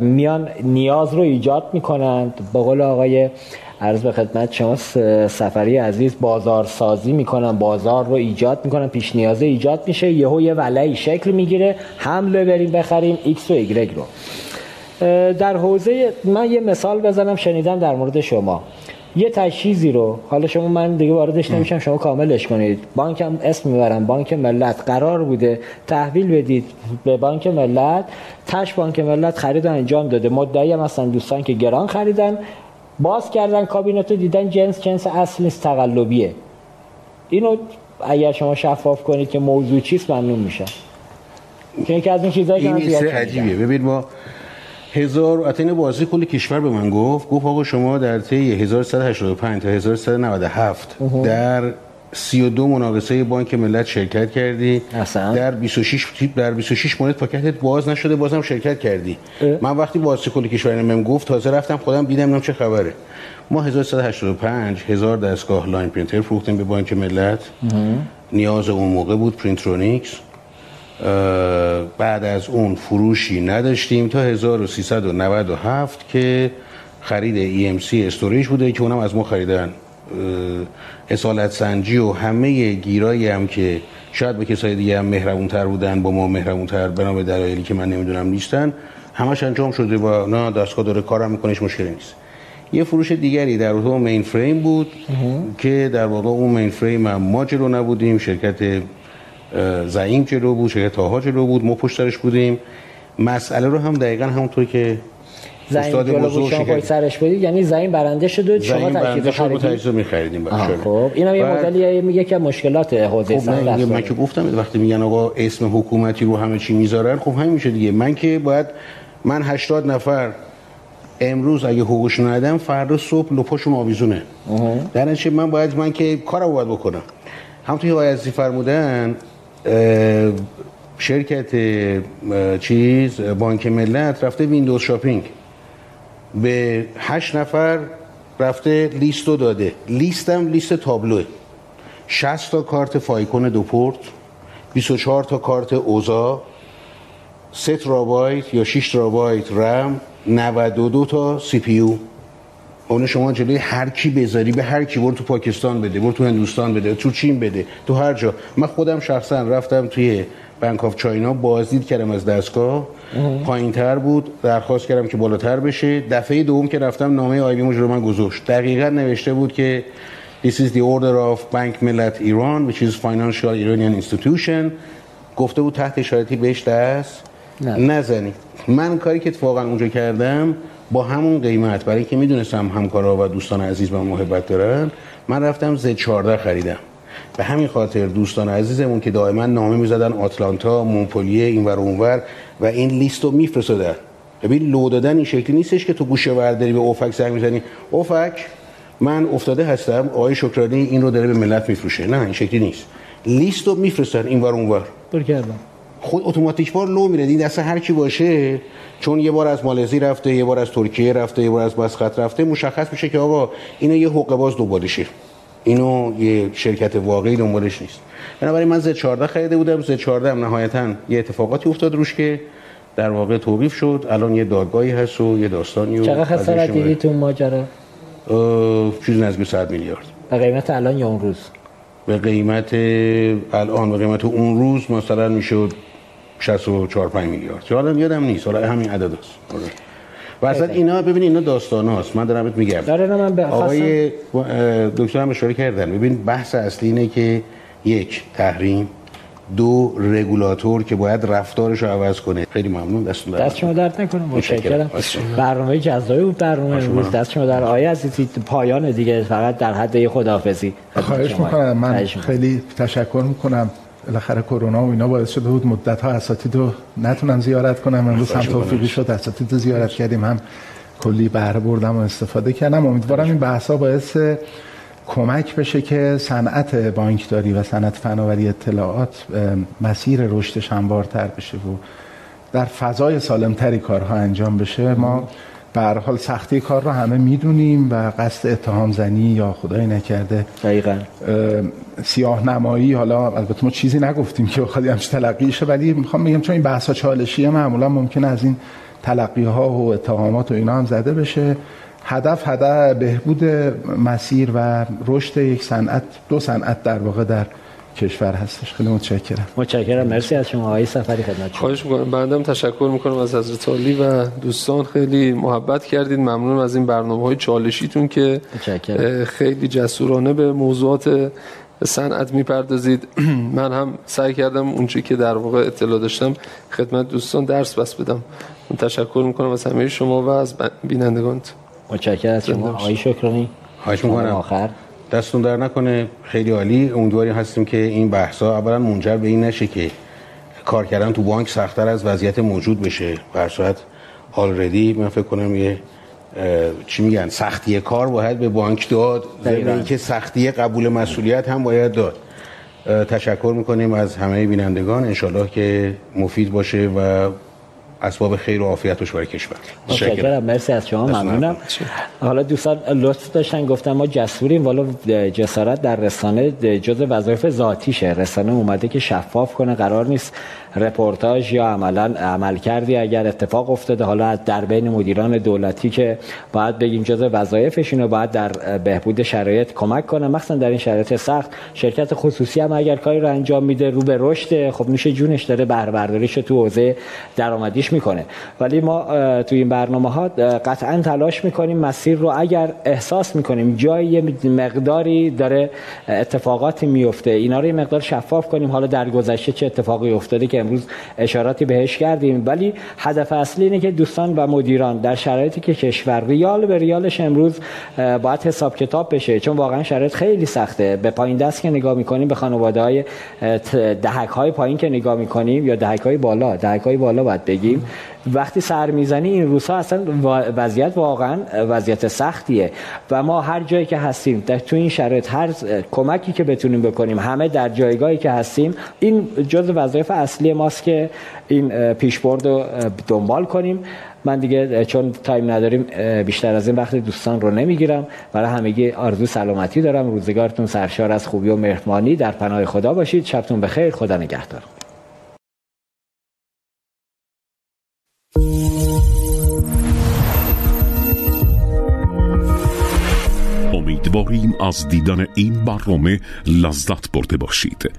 میان نیاز رو ایجاد می‌کنند. با قول آقای عرض به خدمت شما سفری عزیز بازار سازی می‌کنن بازار رو ایجاد می‌کنن پیش نیازه ایجاد میشه. یهو یه ولعی شکل می‌گیره. حمله بریم بخریم ایکس و ایگرگ رو. در حوزه من یه مثال بزنم شنیدم در مورد شما. یه تجهیزی رو حالا شما من دیگه واردش نمیشم شما کاملش کنید. بانک هم اسم می‌برم بانک ملت قرار بوده. تحویل بدید به بانک ملت. تش بانک ملت خرید انجام داده. مدعی هم هستن دوستان که گران خریدن. باز کردن کابینت رو دیدن جنس جنس اصل نیست تقلبیه. اینو اگر شما شفاف کنید که موضوع چیست ممنون میشه که یکی از این چیزایی که این عجیبه ببین ما هزار اتین بازی کل کشور به من گفت گفت آقا شما در طی 1185 تا 1197 در 32 مناقصه بانک ملت شرکت کردی. اصلا. در 26 در 26 مورد پاکتت باز نشده بازم شرکت کردی. اه. من وقتی بازی کل کشور من گفت تازه رفتم خودم دیدم نم چه خبره. ما 1185 هزار دستگاه line printer فروختیم به بانک ملت. نیاز اون موقع بود Printronix. بعد از اون فروشی نداشتیم تا 1397 که خرید EMC storage بوده که اونم از ما خریدن. اصالت سنجی و همه گیرایی هم که شاید به کسای دیگه هم مهربونتر بودن با ما مهربونتر بنا به دلایلی که من نمی‌دونم نیستن. همش انجام شده و نه دستگاه داره کارم می‌کنه مشکلی نیست. یه فروش دیگری در اون مین فریم بود که در واقع اون مین فریم هم ما جلو نبودیم شرکت زعیم جلو بود شرکت تاها جلو بود ما پشترش بودیم. مسئله رو هم دقیقا همونطور که استاد بزرگ شما سرش بودید یعنی زعیم برنده شد و شما تجهیز خریدید؟ تجهیز می‌خریدیم خب اینم یه مدلی میگه که مشکلات حوزه خب من, من که گفتم وقتی میگن آقا اسم حکومتی رو همه چی می‌ذارن خب همین میشه دیگه. من که باید من 80 نفر امروز اگه حقوقشون ندم فردا صبح لپاشون آویزونه. در نتیجه من باید من که کارو باید بکنم. همونطور که آقای عزیزی فرمودن شرکت چیز بانک ملت رفته window shopping. به هشت نفر رفته لیست رو داده. لیستم لیست تابلوه. 60 تا کارت FICON دو پورت 24 تا کارت OSA 3 ترابایت یا 6 ترابایت رم 92 تا CPU شما جلوی هر کی بذاری به هر کی برو تو پاکستان بده برو تو هندوستان بده تو چین بده تو هر جا. من خودم شخصا رفتم توی Bank of China بازدید کردم از دستگاه. پایین تر بود درخواست کردم که بالاتر بشه. دفعه دوم که رفتم نامه IBM رو من گذاشت. دقیقا نوشته بود که This is the order of Bank Millet Iran which is financial Iranian institution. گفته بود تحت اشارتی بهش دست نزنید. من کاری که اتفاقا اونجا کردم با همون قیمت برای اینکه می‌دونستم همکارا و دوستان عزیز و محبت دارن من رفتم ز 14 خریدم. به همین خاطر دوستان عزیزمون که دائما نامه می‌زدن آتلانتا مونپلیه اینور اونور و این لیست رو میفرستادن. ببین لو دادن این شکلی نیستش که تو گوشه ورداری به اوفک زنگ می‌زنی. اوفک من افتاده هستم آقای شکرانی این رو داره به ملت میفروشه. نه این شکلی نیست. لیست رو میفرستن اینور اونور. کردم خود اتوماتیک بار لو میره. این دست هر کی باشه چون یه بار از مالزی رفته یه بار از ترکیه رفته یه بار از مسقط رفته مشخص میشه که آقا اینو یه حقوق باز دوبارشه. اینو یه شرکت واقعی دنبالش نیست. بنابراین من ز 14 خریده بودم. ز 14 هم نهایتا یه اتفاقاتی افتاد روش که در واقع توقیف شد. الان یه دادگاهی هست و یه داستانی چقدر خسارت دیدی تو ماجرا؟ چیزی نزدیک 100 میلیارد. به قیمت الان یا اون روز؟ به قیمت الان به قیمت اون روز مثلا می‌شد 64 5 میلیارد. حالا یادم نیست. حالا همین عدد است و اصلا اینا ببین اینا داستان هاست. من دارم میگم. داره من به آقای دکتر هم اشاره کردن. ببین بحث اصلی اینه که یک تحریم. دو رگولاتور که باید رفتارش رو عوض کنه. خیلی ممنون. دستون دست شما درد نکنه. متشکرم. برنامه جذابی بود برنامه امروز. دست شما در آیه عزیزی پایان دیگه. فقط در حد خداحافظی. خواهش می‌کنم. من خیلی تشکر می‌کنم. بالاخره کرونا و اینا باعث شده بود مدت ها اساتید رو نتونم زیارت کنم امروز هم توفیقی شد اساتید رو زیارت کردیم هم کلی بهره بردم و استفاده کردم. امیدوارم این بحث ها باعث کمک بشه که صنعت بانکداری و صنعت فناوری اطلاعات مسیر رشدش هموارتر بشه و در فضای سالمتری کارها انجام بشه. ما به حال سختی کار رو همه می‌دونیم و قصد اتهام زنی یا خدای نکرده دقیقا. سیاه نمایی حالا البته ما چیزی نگفتیم که بخواد همش تلقی شه ولی می‌خوام بگم چون این بحث چالشیه معمولا ممکن از این تلقی ها و اتهامات و اینا هم زده بشه. هدف هدف بهبود مسیر و رشد یک صنعت دو صنعت در واقع در کشور هستش. خیلی متشکرم. متشکرم. مرسی از شما. آقای سفری خدمت شما. خواهش می‌کنم. بندم تشکر می‌کنم از حضرت علی و دوستان. خیلی محبت کردید ممنون از این برنامه های چالشیتون که خیلی جسورانه به موضوعات صنعت می‌پردازید. من هم سعی کردم اونچه که در واقع اطلاع داشتم خدمت دوستان درس بس بدم. تشکر می‌کنم از همه شما و از بینندگان متشکرم از شما. آقای شکرانی. خواهش می‌کنم. آخر. دستون در نکنه. خیلی عالی. امیدواریم هستیم که این بحثا اولا منجر به این نشه که کار کردن تو بانک سختتر از وضعیت موجود بشه. بر صورت آلردی من فکر کنم یه چی میگن؟ سختی کار باید به بانک داد. ضمن که سختی قبول مسئولیت هم باید داد. تشکر می‌کنیم از همه بینندگان. انشالله که مفید باشه و اسباب خیر و عافیتش برای کشور. متشکرم. مرسی از شما. ممنونم. حالا دوستان لطف داشتن. گفتم ما جسوریم. والا جسارت در رسانه جز وظایف ذاتیشه. رسانه اومده که شفاف کنه. قرار نیست رپورتاج یا عملا عمل کردی اگر اتفاق افتاده. حالا در بین مدیران دولتی که باید بگیم جز وظایفشون باید در بهبود شرایط کمک کنه مخصوصا در این شرایط سخت شرکت خصوصی هم اگر کاری رو انجام میده رو به رشد خب میشه جونش داره بهره تو حوزه درآمدیش می‌کنه. ولی ما تو این برنامه ها قطعا تلاش می‌کنیم مسیر رو اگر احساس می‌کنیم جایی مقداری داره اتفاقاتی میفته اینا رو یه مقدار شفاف کنیم. حالا در گذشته چه اتفاقی افتاده که امروز اشاراتی بهش کردیم. ولی هدف اصلی اینه که دوستان و مدیران در شرایطی که کشور ریال به ریالش امروز باید حساب کتاب بشه. چون واقعا شرایط خیلی سخته. به پایین دست که نگاه می‌کنیم به خانواده های دهک های پایین که نگاه می‌کنیم یا دهک های بالا دهک های بالا باید بگیم. وقتی سر می‌زنی این روزها اصلا وضعیت واقعا وضعیت سختیه. و ما هر جایی که هستیم در تو این شرایط هر کمکی که بتونیم بکنیم همه در جایگاهی که هستیم این جز وظایف اصلی ماست که این پیشبرد رو دنبال کنیم. من دیگه چون تایم نداریم بیشتر از این وقت دوستان رو نمی‌گیرم. برای همگی آرزو سلامتی دارم. روزگارتون سرشار از خوبی و مهربانی. در پناه خدا باشید. شبتون بخیر. خدا نگهدار. امیدواریم از دیدن این برنامه لذت برده باشید.